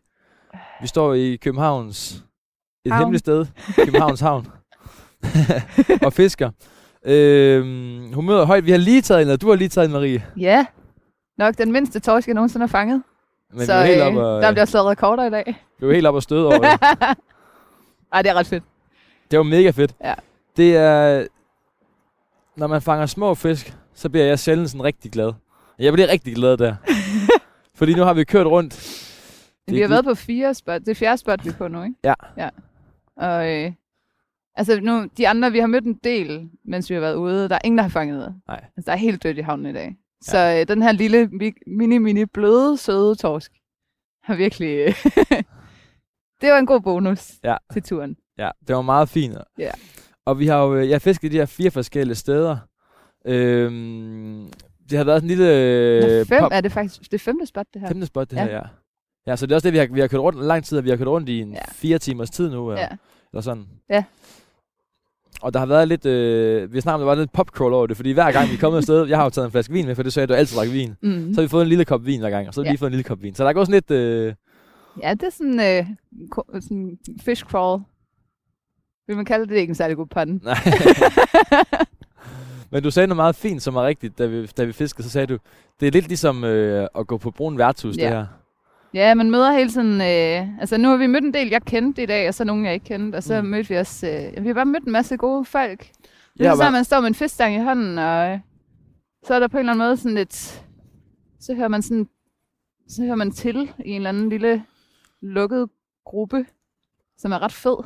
A: Vi står i Københavns... Et
B: Havn.
A: hemmeligt sted. Københavns Havn. [LAUGHS] og fisker. Øhm, hun møder højt. Vi har lige taget en, og du har lige taget en, Marie.
B: Ja, nok den mindste torsk, jeg nogensinde har fanget.
A: Men
B: så
A: vi er helt op
B: øh,
A: og,
B: der bliver slået rekorder i dag.
A: vi er helt op og støde over det.
B: Ej, det er ret fedt.
A: Det var mega fedt.
B: Ja.
A: Det er... Når man fanger små fisk, så bliver jeg sjældent sådan rigtig glad. Jeg bliver rigtig glad der. [LAUGHS] Fordi nu har vi kørt rundt.
B: Vi har været på fire spot. Det er fjerde spot, vi er på nu, ikke?
A: Ja.
B: ja. Og øh, altså nu, de andre, vi har mødt en del, mens vi har været ude. Der er ingen, der har fanget noget.
A: Nej.
B: Altså, der er helt dødt i havnen i dag. Så øh, den her lille, mi- mini, mini, bløde, søde torsk har virkelig... [LAUGHS] Øh, det var en god bonus
A: Ja.
B: til turen.
A: Ja, det var meget fint.
B: Ja.
A: Og vi har jo, øh, jeg har fisket de her fire forskellige steder. Øhm, det har været sådan en lille...
B: Nå, fem
A: pop-
B: er det faktisk det femte spot, det her.
A: femte spot, det
B: Ja.
A: her, ja. Ja, så det er også det, vi har, vi har kørt rundt lang tid, og vi har kørt rundt i en
B: Ja.
A: fire timers tid nu,
B: Ja.
A: eller sådan.
B: Ja.
A: Og der har været lidt, øh, vi har snakket om, der var lidt popcrawl over det, fordi hver gang vi er kommet afsted, jeg har jo taget en flaske vin med, for det sagde, at du altid drak vin.
B: Mm.
A: Så har vi fået en lille kop vin hver gang, og så har vi
B: Ja.
A: lige fået en lille kop vin. Så der er gået sådan lidt, øh,
B: Ja, det er sådan, øh, ko- sådan fish crawl. Vil man kalde det, det er ikke en særlig god pande.
A: nej. [LAUGHS] Men du sagde noget meget fint, som er rigtigt, da vi, da vi fiskede, så sagde du, det er lidt ligesom øh, at gå på brun værtshus,
B: Ja.
A: det her.
B: Ja, man møder hele tiden... Øh, altså, nu har vi mødt en del, jeg kendte i dag, og så nogle, jeg ikke kendte. Og så
A: Mm.
B: mødte vi også... Øh, vi har bare mødt en masse gode folk. Det
A: Ja,
B: så, man står med en fiskstang i hånden, og øh, så er der på en eller anden måde sådan lidt... Så hører man sådan... Så hører man til i en eller anden lille lukket gruppe, som er ret fed.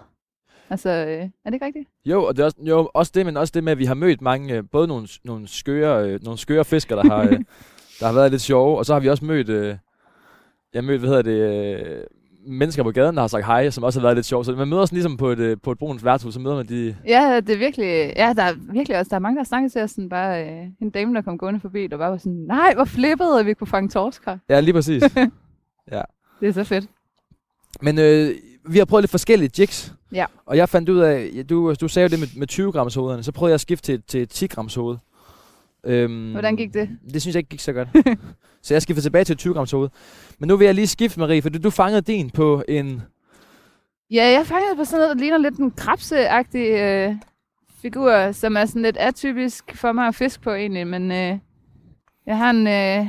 B: Altså, øh, er det ikke rigtigt?
A: Jo, og det er også, jo, også det, men også det med, at vi har mødt mange, øh, både nogle, nogle, skøre, øh, nogle skøre fiskere, der har, øh, [LAUGHS] der har været lidt sjove, og så har vi også mødt, øh, jeg mødt, hvad hedder det, øh, mennesker på gaden, der har sagt hej, som også har været lidt sjove. Så man møder sådan ligesom på et, øh, på et bruns værtshus, så møder man de...
B: Ja, det er virkelig... Ja, der er virkelig også... Der er mange, der har snakket til os sådan bare... Øh, en dame, der kom gående forbi, der bare var sådan... Nej, hvor flippede, at vi kunne fange torsk her.
A: Ja, lige præcis. [LAUGHS]
B: Det er så fedt.
A: Men øh, vi har prøvet lidt forskellige jigs.
B: Ja.
A: Og jeg fandt ud af, du, du sagde jo det med, med 20 grams hovederne, så prøvede jeg at skifte til, til 10 grams hoved. Øhm,
B: Hvordan gik det?
A: Det synes jeg ikke gik så godt. [LAUGHS] så jeg skiftede tilbage til 20 grams hoved. Men nu vil jeg lige skifte, Marie, for du, du fangede din på en...
B: Ja, jeg fangede på sådan noget, der ligner lidt en krabseagtig øh, figur, som er sådan lidt atypisk for mig at fiske på egentlig, men øh, jeg har en, øh,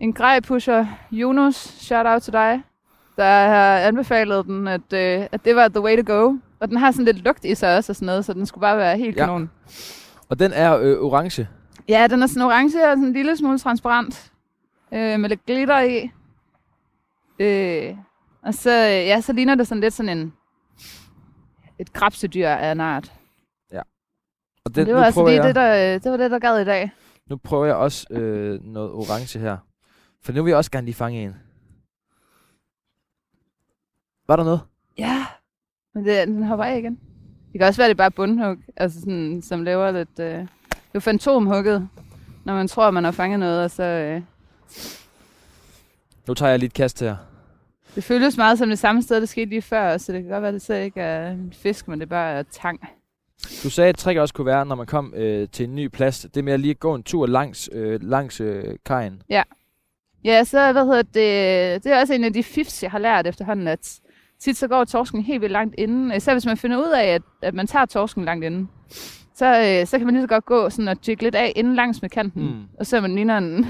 B: en grejpusher, Jonas, shout out til dig, der har anbefalet den, at, øh, at det var the way to go. Og den har sådan lidt lugt i sig også og sådan noget, så den skulle bare være helt
A: Ja.
B: kanon.
A: Og den er øh, orange.
B: Ja, den er sådan orange og sådan en lille smule transparent. Øh, med lidt glitter i. Øh, og så, øh, ja, så ligner det sådan lidt sådan en... Et krabsedyr af en art.
A: Og
B: Den,
A: den,
B: det var altså lige
A: jeg,
B: det, der, øh, det var det, der gad i dag.
A: nu prøver jeg også øh, noget orange her. For nu vil jeg også gerne lige fange en. Var der noget?
B: Ja. Men det, den hopper af igen. Det kan også være, det er bare bundhug, altså sådan, som laver lidt... Øh, det er fantomhugget, når man tror, man har fanget noget, og så... Øh,
A: Nu tager jeg lige et kast her.
B: det føles meget som det samme sted, det skete lige før, så det kan godt være, det så ikke er en fisk, men det er bare tang.
A: Du sagde, at trick også kunne være, når man kom øh, til en ny plads. Det med at lige gå en tur langs, øh, langs øh, kajen.
B: Ja, så hvad hedder det, det er også en af de fifs, jeg har lært efterhånden, at tit så går torsken helt vildt langt inden. Især hvis man finder ud af, at, at man tager torsken langt inden. Så, øh, så kan man lige så godt gå sådan og jigge lidt af inden langs med kanten.
A: Mm.
B: Og så er man ligner en,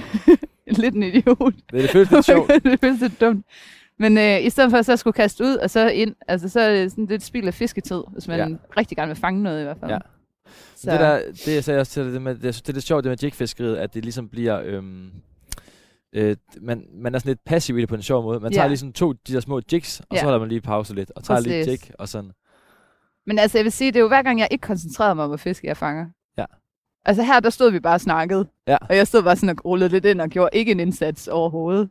B: [LAUGHS] lidt en idiot.
A: Det, det føles lidt sjovt. [LAUGHS]
B: det føles lidt dumt. Men øh, i stedet for at så skulle kaste ud og så ind, altså så er det sådan lidt spild af fisketid, hvis man
A: Ja.
B: ja. rigtig gerne vil fange noget i hvert fald.
A: Ja.
B: Så,
A: Det, der, det jeg sagde også til dig, det, med, det, det er lidt sjovt, det med jigfiskeriet, at det ligesom bliver... Øhm, øh, man, man er sådan lidt passiv i det på en sjov måde. Man tager
B: Ja.
A: ligesom to de der små jigs, og så
B: Ja.
A: holder man lige pause lidt, og tager lige
B: Præcis.
A: jig, og sådan.
B: Men altså, jeg vil sige, det er jo hver gang, jeg ikke koncentrerer mig om, hvor fisk jeg fanger.
A: Ja.
B: Altså her, der stod vi bare og snakkede.
A: Ja.
B: Og jeg stod bare sådan og rullede lidt ind og gjorde ikke en indsats overhovedet.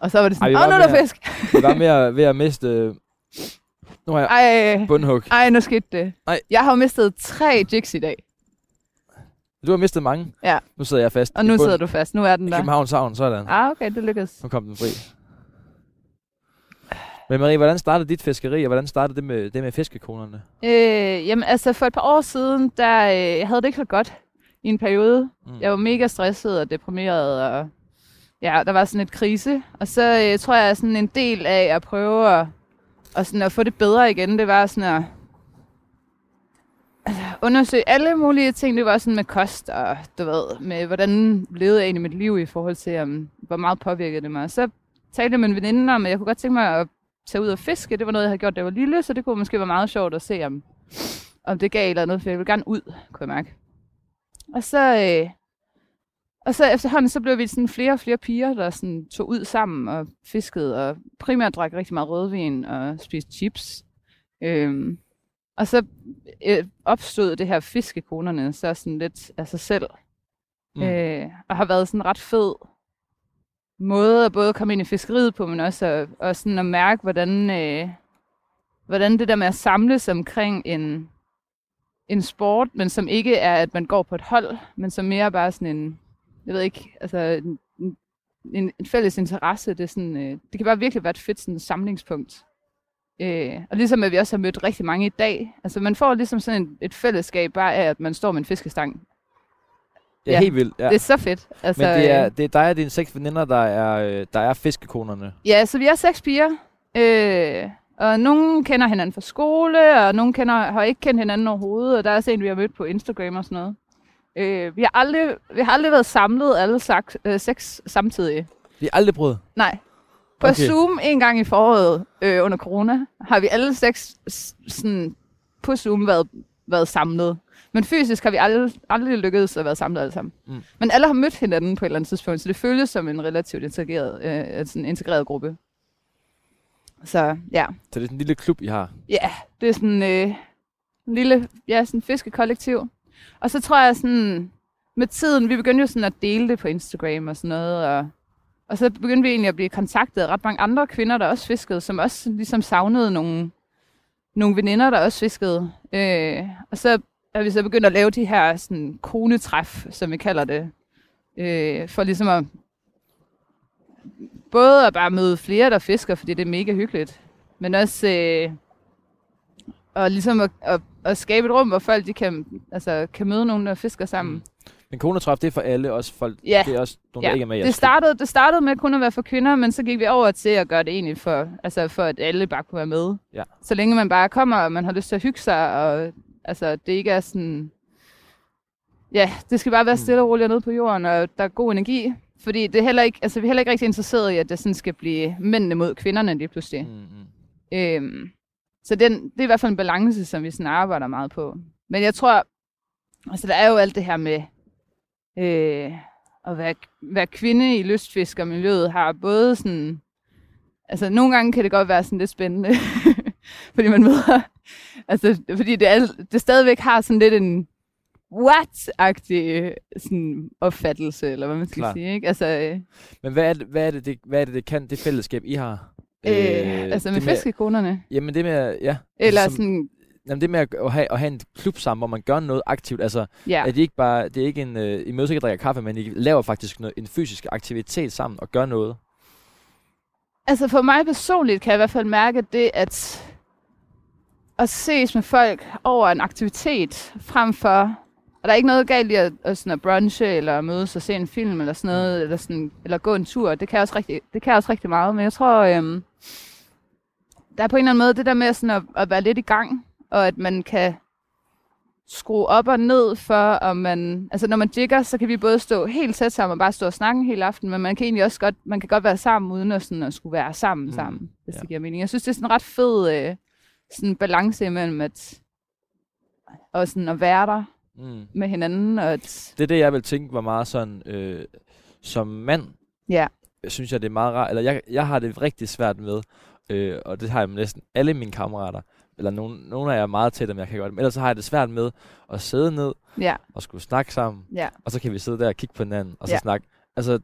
B: Og så var det
A: vi
B: sådan, åh, nu er der
A: at-
B: fisk. [LAUGHS]
A: Det var mere ved at miste... Øh, nu har jeg
B: Ej,
A: bundhug.
B: ej, nu skete det.
A: Ej.
B: Jeg har jo mistet tre jigs i dag.
A: Du har mistet mange.
B: Ja.
A: Nu sidder jeg fast.
B: Og nu sidder du fast. Nu er den
A: I
B: der.
A: Københavns Havn, sådan.
B: Ah, okay, det lykkedes.
A: Nu kom den fri. Men Marie, hvordan startede dit fiskeri, og hvordan startede det med, det med fiskekonerne?
B: Øh, jamen, altså for et par år siden, der øh, havde det ikke så godt i en periode.
A: Mm.
B: Jeg var mega stresset og deprimeret, og ja, der var sådan et krise. Og så øh, tror jeg, sådan en del af at prøve at, og sådan at få det bedre igen, det var sådan at altså, undersøge alle mulige ting. Det var sådan med kost og du ved, med hvordan levede jeg egentlig mit liv i forhold til, um, hvor meget påvirkede det mig. Så talte jeg med en veninde om, at jeg kunne godt tænke mig at tage ud og fiske. Det var noget, jeg havde gjort, da jeg var lille, så det kunne måske være meget sjovt at se, om, om det gav eller noget, for jeg ville gerne ud, kunne jeg mærke. Og så, øh, og så efterhånden, så blev vi sådan flere og flere piger, der sådan tog ud sammen og fiskede, og primært drak rigtig meget rødvin og spiste chips. Øhm, og så øh, opstod det her fiskekonerne så sådan lidt af sig selv.
A: Mm.
B: Øh, og har været sådan en ret fed måde at både komme ind i fiskeriet på, men også at, og sådan at mærke, hvordan, øh, hvordan det der med at samles omkring en, en sport, men som ikke er, at man går på et hold, men som mere bare sådan en, jeg ved ikke, altså en, en, en fælles interesse. Det, er sådan, øh, det kan bare virkelig være et fedt sådan, samlingspunkt. Øh, og ligesom at vi også har mødt rigtig mange i dag. Altså man får ligesom sådan en, et fællesskab bare af, at man står med en fiskestang.
A: Ja,
B: Ja.
A: helt vildt. Ja.
B: Det er så fedt. Altså,
A: Men det er,
B: øh,
A: det er dig og dine seks veninder, der er, øh, der er fiskekonerne.
B: Ja, så vi er seks piger. Øh, og nogen kender hinanden fra skole, og nogen kender, har ikke kendt hinanden overhovedet. Og der er også en, vi har mødt på Instagram og sådan noget. Øh, vi, har aldrig, vi har aldrig været samlet alle saks, øh, seks samtidig.
A: Vi er aldrig prøvet.
B: Nej. På
C: Okay.
B: Zoom en gang i foråret øh, under corona, har vi alle seks sådan, på Zoom været, været samlet. Men fysisk har vi aldrig, aldrig lykkedes at være samlet alle sammen.
A: Mm.
B: Men alle har mødt hinanden på et eller andet tidspunkt, så det føles som en relativt integreret, øh, sådan en integreret gruppe. Så ja,
A: Så det er sådan en lille klub, I har.
B: ja det er sådan øh, en lille ja, sådan fiskekollektiv. Og så tror jeg sådan, med tiden, vi begyndte jo sådan at dele det på Instagram og sådan noget, og, og så begyndte vi egentlig at blive kontaktet af ret mange andre kvinder, der også fiskede, som også ligesom savnede nogle, nogle veninder, der også fiskede. Øh, og så er vi så begyndt at lave de her sådan, konetræf, som vi kalder det, øh, for ligesom at både at bare møde flere, der fisker, fordi det er mega hyggeligt, men også øh, og ligesom at, at, at skabe et rum, hvor folk de kan, altså, kan møde nogen, der fisker sammen.
A: Mm. Men konetræf, det er for alle, også folk,
B: Ja.
A: det er også nogle, der
B: Ja,
A: ikke er med
B: Det startede, det startede med kun at være for kvinder, men så gik vi over til at gøre det egentlig for, altså for at alle bare kunne være med.
A: Ja.
B: Så længe man bare kommer, og man har lyst til at hygge sig, og altså, det ikke er sådan... Ja, det skal bare være
A: Mm.
B: stille og roligt nede på jorden, og der er god energi. Fordi det er heller ikke, altså, vi er heller ikke rigtig interesseret i, at det sådan skal blive mændene mod kvinderne lige pludselig.
A: Mm, mm.
B: Øhm, så den, det er i hvert fald en balance, som vi sådan arbejder meget på. Men jeg tror, altså der er jo alt det her med øh, at være, være kvinde i lystfiskermiljøet har både sådan, altså nogle gange kan det godt være sådan lidt spændende, [LAUGHS] fordi man møder, [LAUGHS] altså fordi det, er, det stadigvæk har sådan lidt en what-agtig sådan opfattelse, eller hvad man skal
A: Klart.
B: sige, ikke? Altså, øh,
A: Men hvad er, det, hvad, er det, det, hvad er det, det kan, det fællesskab, I har?
B: øh, altså med
A: det
B: fiskekonerne,
A: Jamen det med, ja.
B: eller
A: som,
B: sådan,
A: Jamen det med at, at, have, at have en klub sammen, hvor man gør noget aktivt. Altså,
B: ja.
A: er det ikke bare, det er ikke en, øh, I mødes ikke drikker kaffe, men I laver faktisk noget, en fysisk aktivitet sammen og gør noget.
B: Altså for mig personligt kan jeg i hvert fald mærke det, at at ses med folk over en aktivitet, frem for, og der er ikke noget galt i at, at, sådan at brunche, eller mødes og se en film, eller sådan noget, eller, sådan, eller gå en tur, det kan også rigtig, det kan også rigtig meget, men jeg tror, øhm, der er på en eller anden måde det der med sådan at, at være lidt i gang, og at man kan skrue op og ned for, om man, altså når man jigger, så kan vi både stå helt tæt sammen og bare stå og snakke hele aften, men man kan egentlig også godt, man kan godt være sammen, uden at, sådan, at skulle være sammen
A: Mm,
B: mm, sammen, hvis
A: ja.
B: det giver mening. Jeg synes, det er sådan en ret fed øh, sådan balance imellem at, og sådan at være der
A: Mm.
B: med hinanden, og at,
A: Det er det, jeg vil tænke var meget sådan, øh, som mand,
B: ja,
A: jeg synes jeg, det er meget rart, eller jeg, jeg har det rigtig svært med, øh, og det har jeg med næsten alle mine kammerater, eller nogle, nogle af jer er meget tæt, om jeg kan godt, men ellers så har jeg det svært med at sidde ned
B: ja,
A: og skulle snakke sammen,
B: ja,
A: og så kan vi sidde der og kigge på hinanden, og så
B: Ja.
A: snakke. Altså,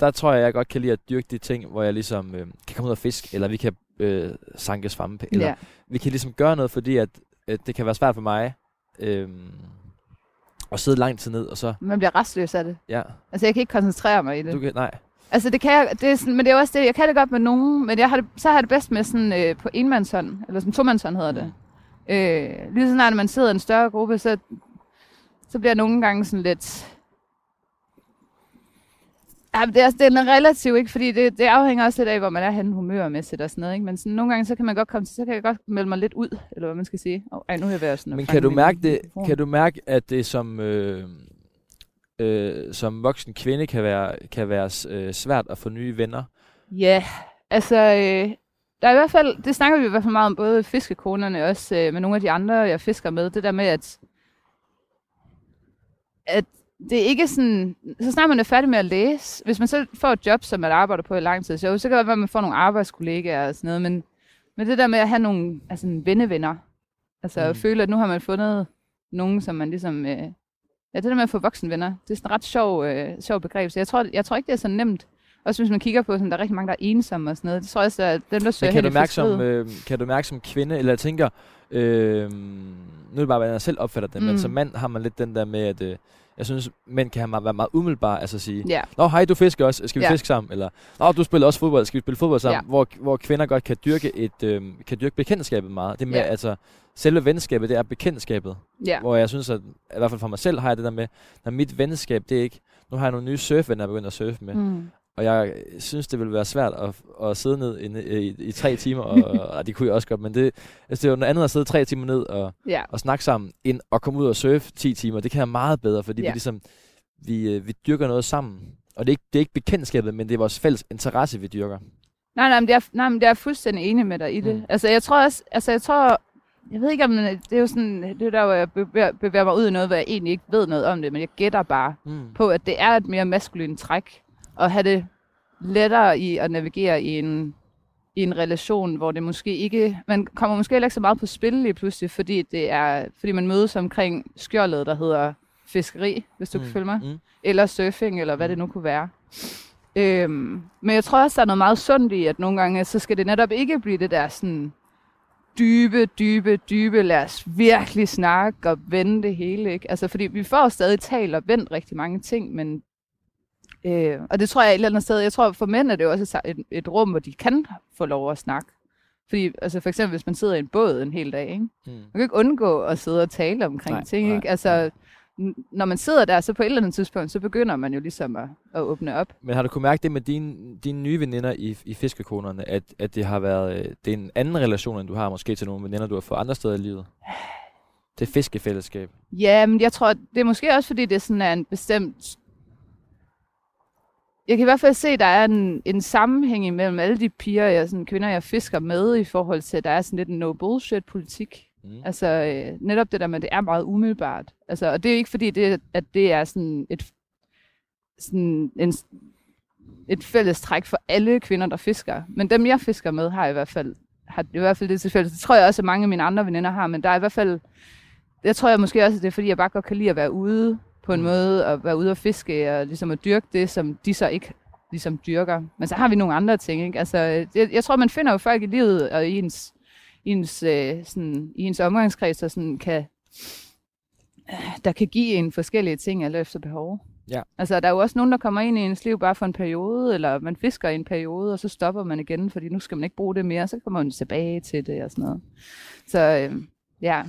A: der tror jeg, jeg godt kan lide at dyrke de ting, hvor jeg ligesom øh, kan komme ud og fiske, eller vi kan øh, sanke svampe, eller
B: ja,
A: vi kan ligesom gøre noget, fordi at, at det kan være svært for mig øh, at sidde lang tid ned, og så,
B: man bliver restløs af det.
A: ja,
B: Altså jeg kan ikke koncentrere mig i det.
A: du kan, nej,
B: Altså det kan jeg, det er sådan, men det er også det, jeg kan det godt med nogen, men jeg har det, så har jeg det bedst med sådan øh, på enmandshånd, eller sådan tomandshånd hedder det. Øh, lige så snart man sidder i en større gruppe, så, så bliver jeg nogle gange sådan lidt... Ja, det er, det er relativt, ikke? Fordi det, det afhænger også lidt af, hvor man er henne humørmæssigt og sådan noget, ikke? Men sådan, nogle gange, så kan man godt komme til, så kan jeg godt melde mig lidt ud, eller hvad man skal sige. Oh, ej, nu er jeg ved sådan
A: Men kan du mærke det, kan du mærke, at det som, øh, øh, som voksen kvinde kan være, kan være øh, svært at få nye venner?
B: Ja, altså, øh, der er i hvert fald, det snakker vi i hvert fald meget om, både fiskekonerne og også øh, med nogle af de andre, jeg fisker med, det der med, at, at det er ikke sådan, så snart man er færdig med at læse, hvis man så får et job, som man arbejder på i lang tid, så, så kan det være, at man får nogle arbejdskollegaer og sådan noget, men, men det der med at have nogle altså, vennevenner, altså
A: Mm.
B: at føle, at nu har man fundet nogen, som man ligesom, øh, ja, det der med at få voksenvenner, det er sådan et ret sjov, øh, sjov begreb, så jeg tror, jeg tror ikke, det er så nemt, også hvis man kigger på, sådan, der er rigtig mange, der er ensomme og sådan noget. Det tror jeg også, at dem, der søger
A: Men kan du, mærke som, øh, kan du mærke som kvinde, eller jeg tænker, øh, nu er det bare, hvordan jeg selv opfatter det, mm. men som mand har man lidt den der med, at øh, jeg synes, mænd kan have være meget umiddelbare, altså sige,
B: Ja,
A: Nå, hej, du fisker også. Skal vi
B: Ja.
A: fiske sammen? Eller, Nå, du spiller også fodbold. Skal vi spille fodbold sammen?
B: Ja.
A: Hvor, hvor kvinder godt kan dyrke et, øh, kan dyrke bekendtskabet meget. Det med,
B: Ja.
A: altså, selve venskabet, det er bekendtskabet.
B: ja,
A: Hvor jeg synes, at i hvert fald for mig selv har jeg det der med, når mit venskab, det er ikke, nu har jeg nogle nye surfvenner, jeg er begyndt at surfe med. Mm. Og jeg synes, det ville være svært at, at sidde ned i, i, i tre timer, og, [LAUGHS] og det kunne jeg også godt, men det, altså, det er jo noget andet at sidde tre timer ned og,
B: ja,
A: og snakke sammen, end at komme ud og surfe 10 timer. Det kan jeg meget bedre, fordi
B: Ja.
A: vi ligesom, vi, øh, vi dyrker noget sammen. Og det er, ikke, det er ikke bekendtskabet, men det er vores fælles interesse, vi dyrker.
B: Nej, nej, men det er, nej, men det er fuldstændig enig med dig i det.
A: Mm.
B: Mm. Altså, jeg tror også, altså, jeg tror, jeg ved ikke om, det er jo sådan, det er der, hvor jeg bevæger, bevæger mig ud i noget, hvor jeg egentlig ikke ved noget om det, men jeg gætter bare
A: Mm.
B: på, at det er et mere maskulint træk, at have det lettere i at navigere i en, i en relation, hvor det måske ikke, man kommer måske heller ikke så meget på spil lige pludselig, fordi, det er, fordi man mødes omkring skjoldet, der hedder fiskeri, hvis du mm. kan følge mig
A: Mm.
B: eller surfing, eller hvad det nu kunne være. Øhm, men jeg tror også, der er noget meget sundt i, at nogle gange, så skal det netop ikke blive det der sådan dybe, dybe, dybe, lad os virkelig snakke og vende det hele, ikke? Altså, fordi vi får stadig talt og vendt rigtig mange ting, men øh, og det tror jeg et eller andet sted, jeg tror for mænd er det jo også et, et, rum, hvor de kan få lov at snakke. Fordi, altså for eksempel, hvis man sidder i en båd en hel dag, ikke?
A: Mm.
B: Man kan ikke undgå at sidde og tale omkring
A: Nej,
B: nej, ting,
A: nej,
B: ikke? Altså, n- når man sidder der, så på et eller andet tidspunkt, så begynder man jo ligesom at, at åbne op.
A: Men har du kunnet mærke det med dine, dine nye veninder i, i fiskekonerne, at, at det har været øh, det er en anden relation, end du har måske til nogle veninder, du har fået andre steder i livet? Det fiskefællesskab.
B: Ja, men jeg tror, det er måske også, fordi det sådan er en bestemt... Jeg kan i hvert fald se, at der er en, en sammenhæng imellem alle de piger, jeg, sådan, kvinder, jeg fisker med, i forhold til, at der er sådan lidt en no-bullshit-politik.
A: Mm.
B: Altså øh, netop det der med, at det er meget umiddelbart. Altså, og det er jo ikke fordi, det, at det er sådan et, sådan en, et fælles træk for alle kvinder, der fisker. Men dem, jeg fisker med, har i hvert fald, har i hvert fald det til fælles. Det tror jeg også, at mange af mine andre veninder har, men der er i hvert fald, jeg tror jeg måske også, at det er fordi, jeg bare godt kan lide at være ude på en
A: Mm.
B: måde, og være ude og fiske, og ligesom at dyrke det, som de så ikke ligesom dyrker. Men så har vi nogle andre ting, ikke? Altså, jeg, jeg tror, man finder jo folk i livet, og i ens i ens, øh, sådan, i ens omgangskreds, der, sådan kan, øh, der kan give en forskellige ting alt efter behov.
A: Ja.
B: Altså, der er jo også nogen, der kommer ind i ens liv bare for en periode, eller man fisker i en periode, og så stopper man igen, fordi nu skal man ikke bruge det mere, så kommer man tilbage til det og sådan noget. Så øh, ja,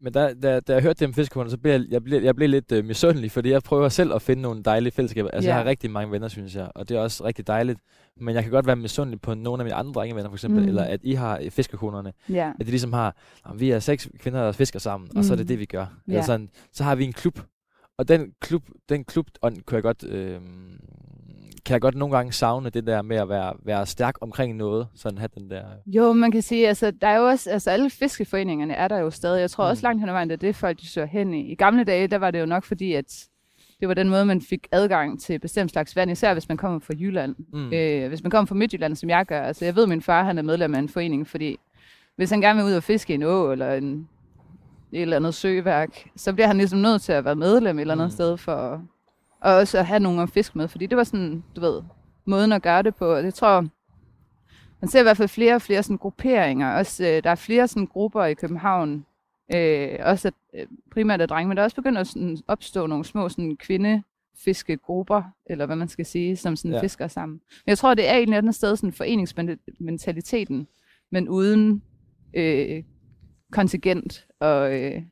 A: Men da, da, da jeg hørte det om fiskekonerne, så blev jeg, jeg, blev, jeg blev lidt øh, misundelig, fordi jeg prøver selv at finde nogle dejlige fællesskaber. Altså,
B: Ja.
A: jeg har rigtig mange venner, synes jeg, og det er også rigtig dejligt. Men jeg kan godt være misundelig på nogle af mine andre drengevenner, for eksempel,
B: Mm.
A: eller at I har øh, fiskekonerne.
B: ja,
A: At de ligesom har, "Nå, vi er seks kvinder, der fisker sammen, og så er det
B: Mm.
A: det, vi gør. Eller
B: Ja.
A: sådan, så har vi en klub, og den klub, den klub kunne jeg godt, øh, kan jeg godt nogle gange savne det der med at være, være stærk omkring noget, sådan have den der...
B: Jo, man kan sige, altså, der er jo også, altså alle fiskeforeningerne er der jo stadig. Jeg tror
A: Mm.
B: også langt hen ad vejen, det er det, folk de søger hen i. I gamle dage, der var det jo nok fordi, at det var den måde, man fik adgang til bestemt slags vand, især hvis man kommer fra Jylland.
A: Mm.
B: Øh, hvis man kommer fra Midtjylland, som jeg gør. Altså, jeg ved, at min far han er medlem af en forening, fordi hvis han gerne vil ud og fiske i en å, eller en, et eller andet søværk, så bliver han ligesom nødt til at være medlem et eller andet
A: Mm.
B: sted, for at, og også at have nogen at fiske med, fordi det var sådan, du ved, måden at gøre det på. Og det tror man ser i hvert fald flere og flere sådan grupperinger. Også, øh, der er flere sådan grupper i København, øh, også at, øh, primært af drenge, men der er også begyndt at sådan, opstå nogle små sådan, kvindefiskegrupper, eller hvad man skal sige, som sådan
A: ja.
B: fisker sammen. Men jeg tror, det er et eller andet sted sådan foreningsmentaliteten, men uden øh, kontingent og, øh,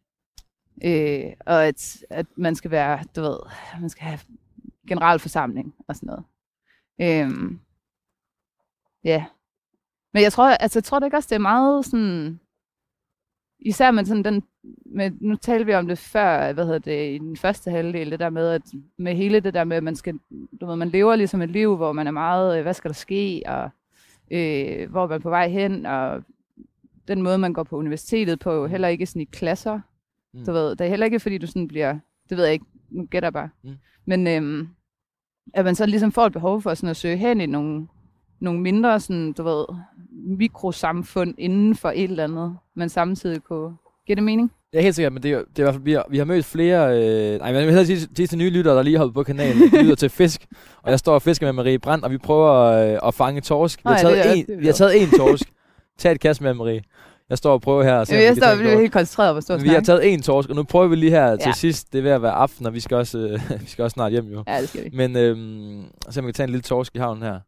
B: øh, og at, at man skal være, du ved, man skal have generalforsamling og sådan noget. Øhm, ja. Men jeg tror, altså, jeg tror det ikke også, det er meget sådan... Især med sådan den... Med, nu talte vi om det før, hvad hedder det, i den første halvdel, det der med, at med hele det der med, at man skal, du ved, man lever ligesom et liv, hvor man er meget, øh, hvad skal der ske, og øh, hvor er man på vej hen, og den måde, man går på universitetet på, heller ikke sådan i klasser.
A: Mm.
B: Du ved, det er heller ikke, fordi du sådan bliver, det ved jeg ikke, nu gætter jeg bare.
A: Mm.
B: Men øhm, at man så ligesom får et behov for sådan at søge hen i nogle, nogle mindre sådan, du ved, mikrosamfund inden for et eller andet, men samtidig kunne... Giver det mening?
A: Ja, helt sikkert, men det er, det er i hvert fald, vi har, vi har mødt flere, øh, nej, men jeg vil sige, sige til nye lyttere, der lige har hoppet på kanalen, de lytter til fisk, og jeg står og fisker med Marie Brandt, og vi prøver øh, at fange torsk. Vi har, taget
B: er-
A: en, vi har taget en torsk. Tag et kast med, Marie. Jeg står og prøver her. Og ser,
B: jeg står og bliver helt koncentreret stå og
A: Vi har taget en torsk, og nu prøver vi lige her til
B: Ja.
A: sidst. Det er ved at være aften, og vi skal også, øh, [LAUGHS] vi skal også snart hjem jo.
B: Ja, det skal vi.
A: Men øhm, så vi kan tage en lille torsk i havnen her.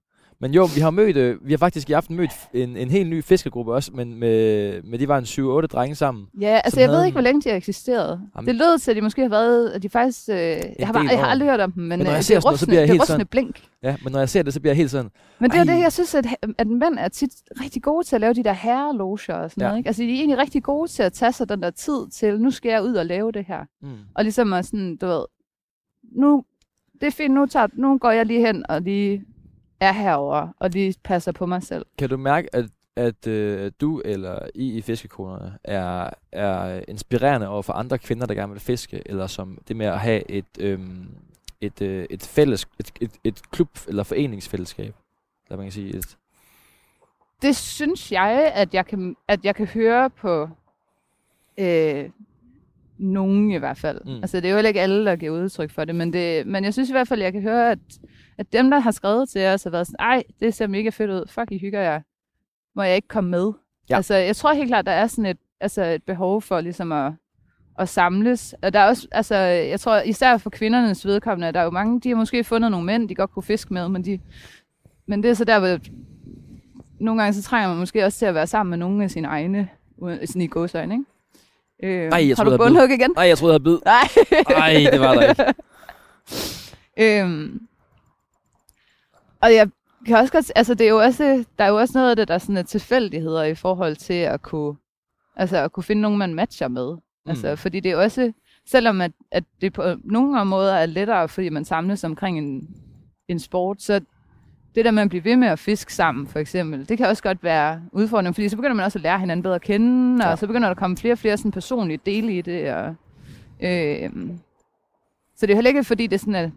A: Men jo, vi har mødt, øh, vi har faktisk i aften mødt en, en helt ny fiskegruppe også, men med, med de var en 7-8 drenge sammen.
B: Ja, altså jeg ved ikke, hvor længe de har eksisteret.
A: Jamen-
B: det lød til, at de måske har været, at de faktisk, øh, jeg, har bare, jeg har aldrig hørt om dem, men,
A: Men når
B: øh,
A: jeg
B: det
A: ser
B: er
A: sådan
B: rustne,
A: bliver jeg
B: det er
A: helt
B: rustne
A: sådan-
B: blink.
A: Ja, men når jeg ser det, så bliver jeg helt sådan,
B: Men det er det, jeg synes, at, at mænd er tit rigtig gode til at lave de der herreloger og sådan
A: Ja.
B: noget. Ikke? Altså, de er egentlig rigtig gode til at tage sig den der tid til, nu skal jeg ud og lave det her.
A: mm,
B: Og ligesom at sådan, du ved, nu, det er fint, nu, tager, nu går jeg lige hen og lige er herover og lige passer på mig selv.
A: Kan du mærke, at, at øh, du eller I i fiskekonerne er, er inspirerende over for andre kvinder, der gerne vil fiske, eller som det med at have et, øhm, et, øh, et, fælles, et, et, et klub- eller foreningsfællesskab? Eller man kan sige et,
B: Det synes jeg, at jeg kan, at jeg kan høre på øh, nogen i hvert fald.
A: Mm.
B: Mm. Altså, det er jo heller ikke alle, der giver udtryk for det, men, det, men jeg synes i hvert fald, at jeg kan høre, at, at dem, der har skrevet til os, har været sådan, ej, det ser mega fedt ud, fuck, I hygger jer. Må jeg ikke komme med?
A: Ja.
B: Altså, jeg tror helt klart, der er sådan et, altså et behov for ligesom at, at samles. Og der er også, altså, jeg tror især for kvindernes vedkommende, der er jo mange, de har måske fundet nogle mænd, de godt kunne fiske med, men, de, men det er så der, hvor nogle gange så trænger man måske også til at være sammen med nogle af sine egne, sådan i gåsøjne, ikke? Øh,
A: Ej, jeg
B: har du
A: jeg
B: bundhug igen?
A: Nej, jeg troede, jeg havde bid.
B: Nej.
A: Nej, det var der ikke. [LAUGHS]
B: øhm, og jeg kan også godt, altså det er jo også, der er jo også noget af det, der sådan er tilfældigheder i forhold til at kunne, altså at kunne finde nogen, man matcher med. Mm. Altså, fordi det er også, selvom at, at det på nogle måder er lettere, fordi man samles omkring en, en sport, så det der med at blive ved med at fiske sammen, for eksempel, det kan også godt være udfordrende, fordi så begynder man også at lære hinanden bedre at kende,
A: Ja.
B: og så begynder der at komme flere og flere sådan personlige dele i det, og, øh, så det er heller ikke, fordi det er sådan er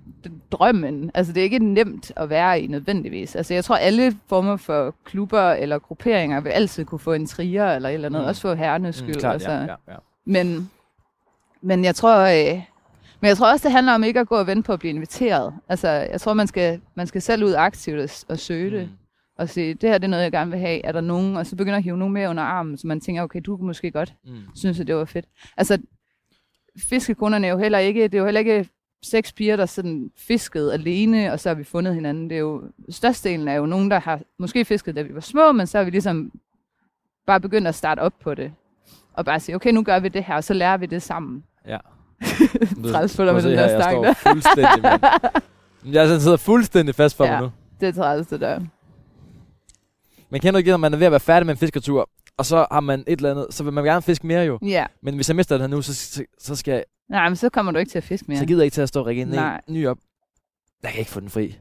B: drømmen. Altså, det er ikke nemt at være i nødvendigvis. Altså, jeg tror, alle former for klubber eller grupperinger vil altid kunne få en trier eller et eller andet.
A: Mm.
B: Mm. Også for herrenes skyld.
A: Mm, klart,
B: altså.
A: ja, ja, ja.
B: Men, men jeg tror... Øh, men jeg tror også, det handler om ikke at gå og vente på at blive inviteret. Altså, jeg tror, man skal, man skal selv ud aktivt og, og søge det.
A: Mm.
B: Og sige, det her det er noget, jeg gerne vil have. Er der nogen? Og så begynder at hive nogen med under armen, så man tænker, okay, du kunne måske godt
A: Mm.
B: synes, at det var fedt. Altså, fiskekunderne er jo heller ikke, det er jo heller ikke seks piger, der sådan fiskede alene, og så har vi fundet hinanden. Det er jo, størstedelen er jo nogen, der har måske fisket, da vi var små, men så har vi ligesom bare begyndt at starte op på det. Og bare sige, okay, nu gør vi det her, og så lærer vi det sammen.
A: Ja. [LAUGHS]
B: Træls for dig med den
A: her,
B: der
A: jeg
B: stang
A: står
B: der.
A: fuldstændig, mand. [LAUGHS] Jeg sidder fuldstændig fast for
B: Ja.
A: mig nu.
B: Det er træls, det der.
A: Men kender ikke, når man er ved at være færdig med en fisketur, og så har man et eller andet, så vil man gerne fiske mere jo.
B: Ja.
A: Men hvis jeg mister den her nu, så, så, så skal jeg,
B: Nej, men så kommer du ikke til at fiske mere.
A: så gider jeg ikke til at stå og række en ny op. Jeg kan ikke få den fri.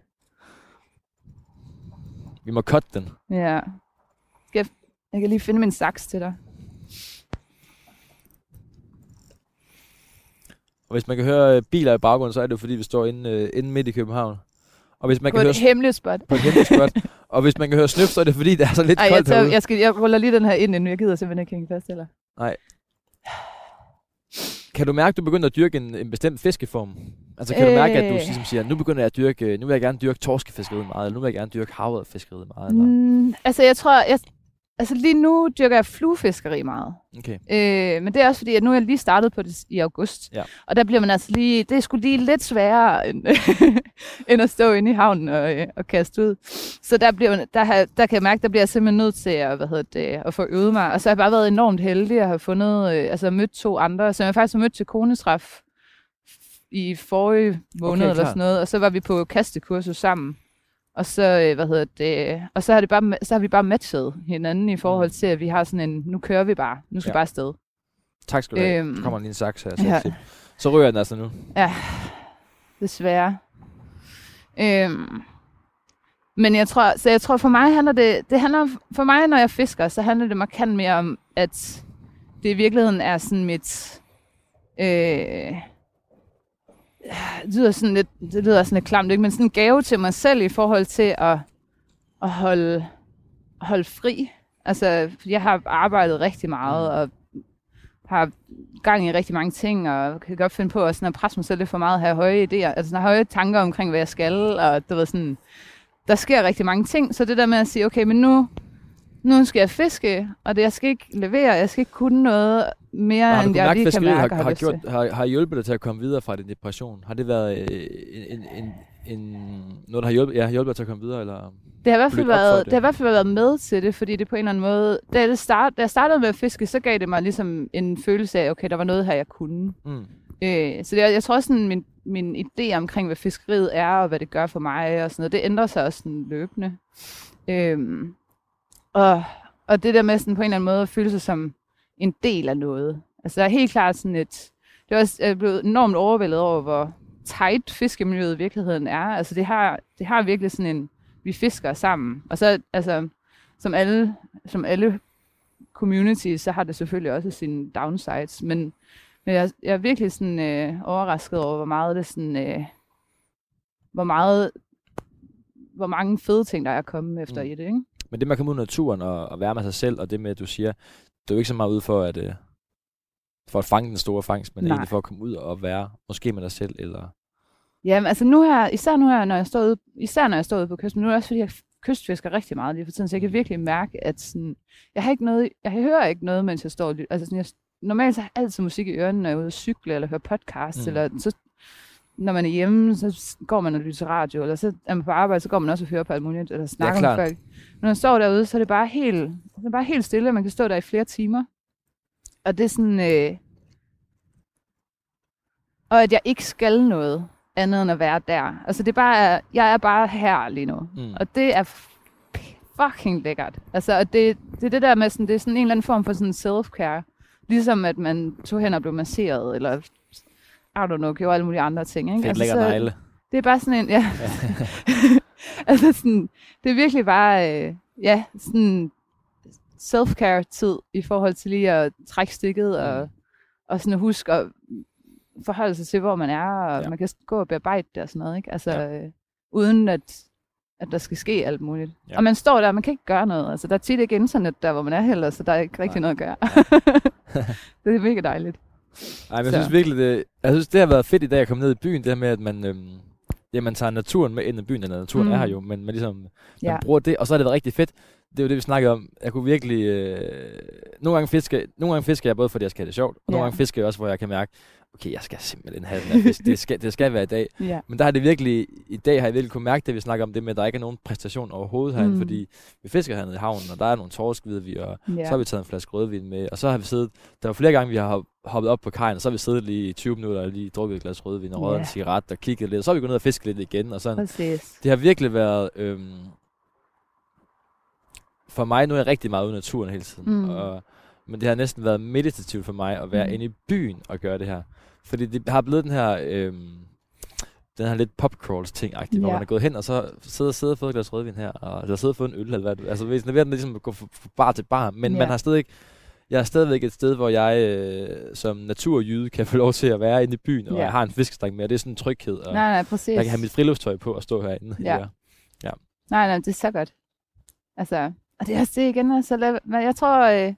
A: Vi må cut den.
B: Ja. Skal jeg, jeg kan lige finde min saks til dig.
A: Og hvis man kan høre øh, biler i baggrunden, så er det jo fordi, vi står inde, øh, inde midt i København. Og hvis man
B: På
A: kan høre
B: et hemmeligt spot.
A: på et hemmeligt spot, [LAUGHS] og hvis man kan høre snøf, så er det fordi, det er så lidt
B: Ej, jeg,
A: koldt
B: tager,
A: herude.
B: jeg, skal, jeg ruller lige den her ind, inden jeg gider simpelthen ikke hænge fast, eller?
A: Kan du mærke, at du begynder at dyrke en, en bestemt fiskeform? Altså kan øh... du mærke, at du
B: Øh.
A: ligesom siger, nu begynder jeg at dyrke, øh, nu vil jeg gerne dyrke torskefiskeriet meget, eller nu vil jeg gerne dyrke havrødfiskeriet meget? Eller?
B: Mm, altså, jeg tror, jeg, altså lige nu dyrker jeg fluefiskeri meget.
A: Okay.
B: Øh, men det er også fordi, at nu er jeg lige startet på det i august.
A: Ja.
B: Og der bliver man altså lige, det er sgu lige lidt sværere, end, [LAUGHS] end at stå inde i havnen og, øh, og kaste ud. Så der, bliver, man- der, har, der kan jeg mærke, der bliver jeg simpelthen nødt til at, hvad hedder det, at få øvet mig. Og så har jeg bare været enormt heldig at have fundet, øh, altså mødt to andre, som jeg faktisk har mødt til konetræf i forrige måned
A: Okay,
B: eller sådan noget. Og så var vi på kastekursus sammen. Og så, øh, hvad hedder det, og så har, det bare, så har vi bare matchet hinanden i forhold
A: Mm.
B: til, at vi har sådan en, nu kører vi bare, nu skal
A: Ja.
B: bare afsted.
A: Tak skal du have.
B: Øhm,
A: Der kommer lige en saks her.
B: ja.
A: Ja. Så jeg den altså nu.
B: Ja, desværre. Øhm, men jeg tror, så jeg tror for mig handler det, det handler for mig, når jeg fisker, så handler det markant mere om, at det i virkeligheden er sådan mit, øh, det lyder sådan lidt, det lyder sådan lidt klamt, ikke? men sådan en gave til mig selv i forhold til at, at holde, holde fri. Altså, jeg har arbejdet rigtig meget,
A: Mm.
B: og har gang i rigtig mange ting, og kan godt finde på at, sådan at presse mig selv lidt for meget, have høje idéer, altså sådan, have høje tanker omkring, hvad jeg skal, og du ved sådan, der sker rigtig mange ting, så det der med at sige, okay, men nu, nu skal jeg fiske, og det, jeg skal ikke levere, jeg skal ikke kunne noget mere,
A: har
B: end jeg lige kan mærke,
A: har, har, gjort, har, har hjulpet dig til at komme videre fra din depression? Har det været øh, en, en, en, noget, der har hjulpet, ja, hjulpet dig til at komme videre? Eller?
B: Det har, i hvert fald været,
A: det.
B: det har i hvert fald været med til det, fordi det på en eller anden måde, da, det start, da jeg startede med at fiske, så gav det mig ligesom en følelse af, okay, der var noget her, jeg kunne.
A: Mm.
B: Øh, så det, jeg tror også, sådan, min, min idé omkring, hvad fiskeriet er, og hvad det gør for mig, og sådan noget, det ændrer sig også sådan løbende. Øhm, og, og det der med sådan på en eller anden måde at føle sig som en del af noget. Altså der er helt klart sådan et... Det er også jeg er blevet enormt overvældet over, hvor tight fiskemiljøet i virkeligheden er. Altså det har, det har virkelig sådan en vi fisker sammen. Og så, altså, som alle, som alle communities, så har det selvfølgelig også sine downsides, men, men jeg, jeg er virkelig sådan øh, overrasket over, hvor meget det sådan, øh, hvor meget, hvor mange fede ting, der er kommet efter
A: Mm.
B: mm. i det, ikke?
A: Men det med at komme ud i naturen og, og være med sig selv, og det med, at du siger, det er jo ikke så meget ud for at, øh, for at fange den store fangst, men
B: Nej.
A: egentlig for at komme ud og være, måske med dig selv, eller...
B: Jamen, altså nu her, især nu her, når jeg står ude, især når jeg står ude på kysten, nu er det også fordi, jeg kystfisker rigtig meget lige for tiden, så jeg kan virkelig mærke, at sådan, jeg har ikke noget, jeg hører ikke noget, mens jeg står og lytter. Altså sådan, jeg, normalt så har jeg altid musik i ørerne, når jeg er ude at cykle, eller hører podcast,
A: Mm.
B: mm. eller så, når man er hjemme, så går man og lytter radio, eller så er man på arbejde, så går man også og hører på alt muligt, eller snakker
A: klart.
B: med folk. Når man står derude, så er det bare helt, det er bare helt stille, og man kan stå der i flere timer. Og det er sådan, øh, og at jeg ikke skal noget andet end at være der. Altså det er bare, jeg er bare her lige nu.
A: Mm.
B: Og det er fucking lækkert. Altså, og det, det er det der med, sådan, det er sådan en eller anden form for sådan self-care. Ligesom at man tog hen og blev masseret, eller I don't know, gjorde alle mulige andre ting. Ikke?
A: Fedt
B: altså,
A: lækker negle.
B: det er bare sådan en, ja. [LAUGHS] altså sådan, det er virkelig bare, øh, ja, sådan self-care tid i forhold til lige at trække stikket og,
A: Mm.
B: og sådan at huske at forholde sig til, hvor man er, og
A: Ja.
B: man kan gå og bearbejde det og sådan noget, ikke? Altså,
A: Ja.
B: øh, uden at, at der skal ske alt muligt.
A: Ja.
B: Og man står der, man kan ikke gøre noget. Altså, der er tit ikke internet der, hvor man er heller, så der er ikke rigtig
A: Nej.
B: noget at gøre. [LAUGHS] det er mega dejligt.
A: Ej, men jeg
B: Så.
A: synes virkelig, det, jeg synes, det har været fedt i dag at komme ned i byen, det her med, at man, øhm, ja, man tager naturen med ind i byen, eller naturen mm. Er her jo, men man, ligesom, man
B: Ja.
A: bruger det, og så har det været rigtig fedt. Det er jo det, vi snakkede om. Jeg kunne virkelig... Øh, nogle, gange fiske, nogle gange fisker jeg både, fordi jeg skal have det sjovt, og nogle
B: Ja.
A: gange fisker jeg også, hvor jeg kan mærke, okay, jeg skal simpelthen have den her fisk. det, skal, det skal være i dag.
B: Ja.
A: Men der har det virkelig, i dag har jeg virkelig kunne mærke det, vi snakker om det med, at der ikke er nogen præstation overhovedet herinde, mm. Fordi vi fisker hernede i havnen, og der er nogle torsk, ved vi, og
B: ja.
A: så har vi taget en flaske rødvin med, og så har vi siddet, der var flere gange, vi har hop- hoppet op på kajen, og så har vi siddet lige i 20 minutter og lige drukket et glas rødvin og røget
B: Ja.
A: en cigaret og kigget lidt, og så har vi gået ned og fisket lidt igen, og sådan.
B: Præcis.
A: Det har virkelig været, øhm, for mig, nu er jeg rigtig meget ude i naturen hele tiden,
B: Mm.
A: og, men det har næsten været meditativt for mig at være
B: Mm.
A: inde i byen og gøre det her. Fordi det har blevet den her, øhm, den her lidt popcrawls ting hvor
B: Ja.
A: man er gået hen og så sidder sidder og fået et glas rødvin her, og eller sidder og fået en øl, eller hvad Altså, hvis er ved at ligesom gå fra bar til bar, men
B: Ja.
A: man har stadig ikke, jeg er stadigvæk et sted, hvor jeg øh, som naturjyde kan få lov til at være inde i byen, og
B: Ja.
A: jeg har en fiskestang med, og det er sådan en tryghed, og
B: Nej, nej, præcis.
A: jeg kan have mit friluftstøj på og stå herinde.
B: Ja. Nej, nej, det er så godt. Altså, og det er også det igen, altså, lad, men jeg tror, øh,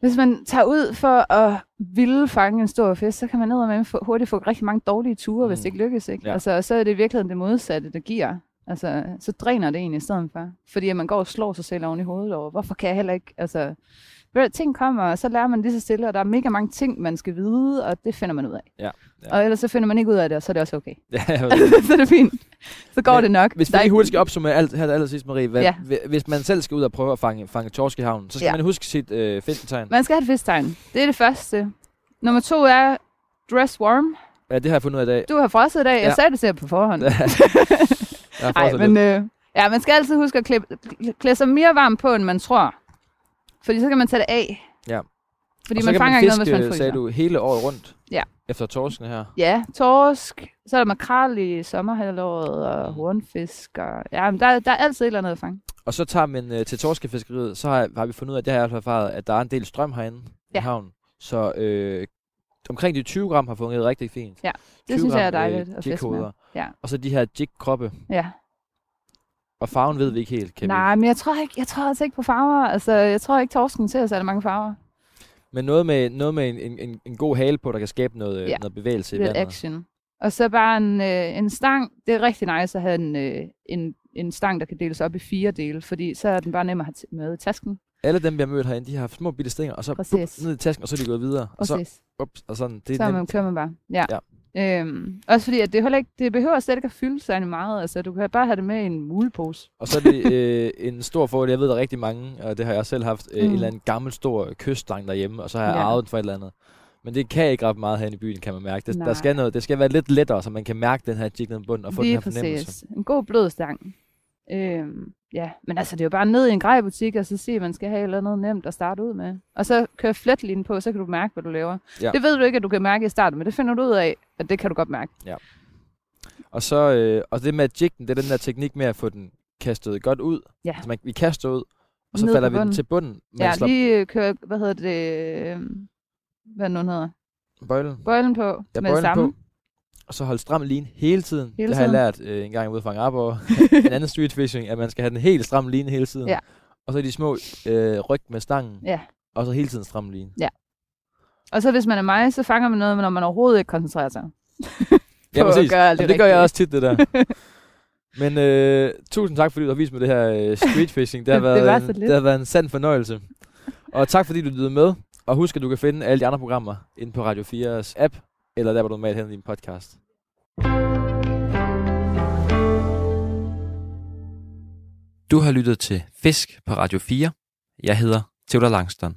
B: hvis man tager ud for at ville fange en stor fisk, så kan man ned med få, hurtigt få rigtig mange dårlige ture, mm. hvis det ikke lykkes. Ikke?
A: Ja.
B: Altså, så er det i virkeligheden det modsatte, der giver. Altså, så dræner det en i stedet for. Fordi at man går og slår sig selv oven i hovedet over, hvorfor kan jeg heller ikke, altså, ting kommer, og så lærer man lige så stille, og der er mega mange ting, man skal vide, og det finder man ud af.
A: Ja, ja.
B: Og ellers så finder man ikke ud af det, og så er det også okay.
A: Ja, [LAUGHS] jeg
B: så er det fint. Så går
A: Men
B: det nok.
A: Hvis vi lige hurtigt skal opsummere alt her til allersidst, Marie. Hvad,
B: Ja.
A: Hvis man selv skal ud og prøve at fange, fange torsk i havnen, så skal
B: Ja.
A: man huske sit øh, fisketegn.
B: Man skal have et fisktegn. Det er det første. Nummer to er dress warm.
A: Ja, det har jeg fundet ud af i dag.
B: Du har frosset i dag. Jeg
A: Ja.
B: sagde det til på forhånd. [LAUGHS]
A: jeg
B: Nej, men øh, ja, man skal altid huske at klæde, klæde sig mere varmt på, end man tror. Fordi så kan man tage det af.
A: Ja.
B: Fordi
A: og
B: man fanger
A: man
B: ikke
A: fiske,
B: noget, hvis man fryser.
A: sagde du, hele året rundt.
B: Ja.
A: Efter torskene her.
B: Ja, torsk. Så er der makrel i sommerhalvåret, og
A: Mm.
B: hornfisk. Og, ja, men der, der er altid et eller andet at fange.
A: Og så tager man øh, til torskefiskeriet, så har, har vi fundet ud af, det har jeg fald erfaret, at der er en del strøm herinde
B: Ja.
A: i havnen. Så øh, omkring de 20 gram har fungeret rigtig fint.
B: Ja,
A: 20
B: Det synes jeg er
A: gram, øh,
B: dejligt at fiske med. Ja.
A: Og så de her jig-kroppe.
B: Ja.
A: Og farven ved vi ikke helt, kan
B: Nej,
A: vi.
B: men jeg tror, ikke, jeg tror altså ikke på farver. Altså, jeg tror ikke, torsken ser så mange farver.
A: Men noget med, noget med en, en, en, en god hale på, der kan skabe noget,
B: Ja.
A: ja. noget bevægelse i
B: Lidt
A: vandet.
B: action. Og så bare en, øh, en stang. Det er rigtig nice at have en, øh, en, en stang, der kan deles op i fire dele, fordi så er den bare nem at have med i tasken.
A: Alle dem, vi har mødt herinde, de har haft små bitte stænger, og så bup, ned i tasken, og så er de gået videre. Og så, ups, og sådan. Det
B: så
A: er
B: man,
A: nemt.
B: kører man bare. Ja.
A: Ja.
B: Øhm, også fordi, at det, heller ikke, det behøver slet ikke at fylde sig meget. Altså, du kan bare have det med i en mulepose.
A: Og så er det øh, en stor fordel, jeg ved, der er rigtig mange, og det har jeg selv haft, øh,
B: Mm.
A: en eller anden gammel stor kyststang derhjemme, og så har jeg
B: Ja.
A: arvet for et eller andet. Men det kan ikke ret meget herinde i byen, kan man mærke. Det,
B: Nej.
A: der skal noget, det skal være lidt lettere, så man kan mærke den her jig ned i bunden og få
B: Lige
A: den her fornemmelse.
B: præcis. En god blød stang. Øhm, ja, men altså, det er jo bare ned i en grejbutik, og så se, at man skal have et eller andet nemt at starte ud med. Og så køre fletlinjen på, så kan du mærke, hvad du laver.
A: Ja.
B: Det ved du ikke, at du kan mærke i starten, men det finder du ud af, at det kan du godt mærke.
A: Og så øh, og det med den, det er den der teknik med at få den kastet godt ud.
B: Ja.
A: Altså man, vi kaster ud, og så
B: Ned
A: falder vi den til bunden. Man
B: Ja,
A: slår
B: lige øh, køre, hvad hedder det, øh, hvad nu hedder,
A: bøjlen.
B: bøjlen på
A: Ja,
B: med
A: bøjlen
B: samme.
A: på. Og så holde stram line hele tiden.
B: Hele
A: det har jeg
B: tiden.
A: lært øh, en gang ude fra Arborg. [LAUGHS] [LAUGHS] en anden street fishing, at man skal have den helt stram line hele tiden.
B: Ja.
A: Og så de små øh, ryg med stangen.
B: Ja.
A: Og så hele tiden stram line.
B: Og så hvis man er mig, så fanger man noget, når man overhovedet ikke koncentrerer sig. [LAUGHS]
A: Ja,
B: at
A: præcis.
B: gøre det
A: det gør jeg også tit, det der. Men øh, tusind tak, fordi du har vist mig det her øh, street fishing. Det har, været,
B: det var
A: en-
B: lidt.
A: det har været en sand fornøjelse. Og tak, fordi du lyttede med. Og husk, at du kan finde alle de andre programmer inde på Radio 4's app, eller der, hvor du normalt henter din podcast. Du har lyttet til Fisk på Radio 4. Jeg hedder Theodor Langston.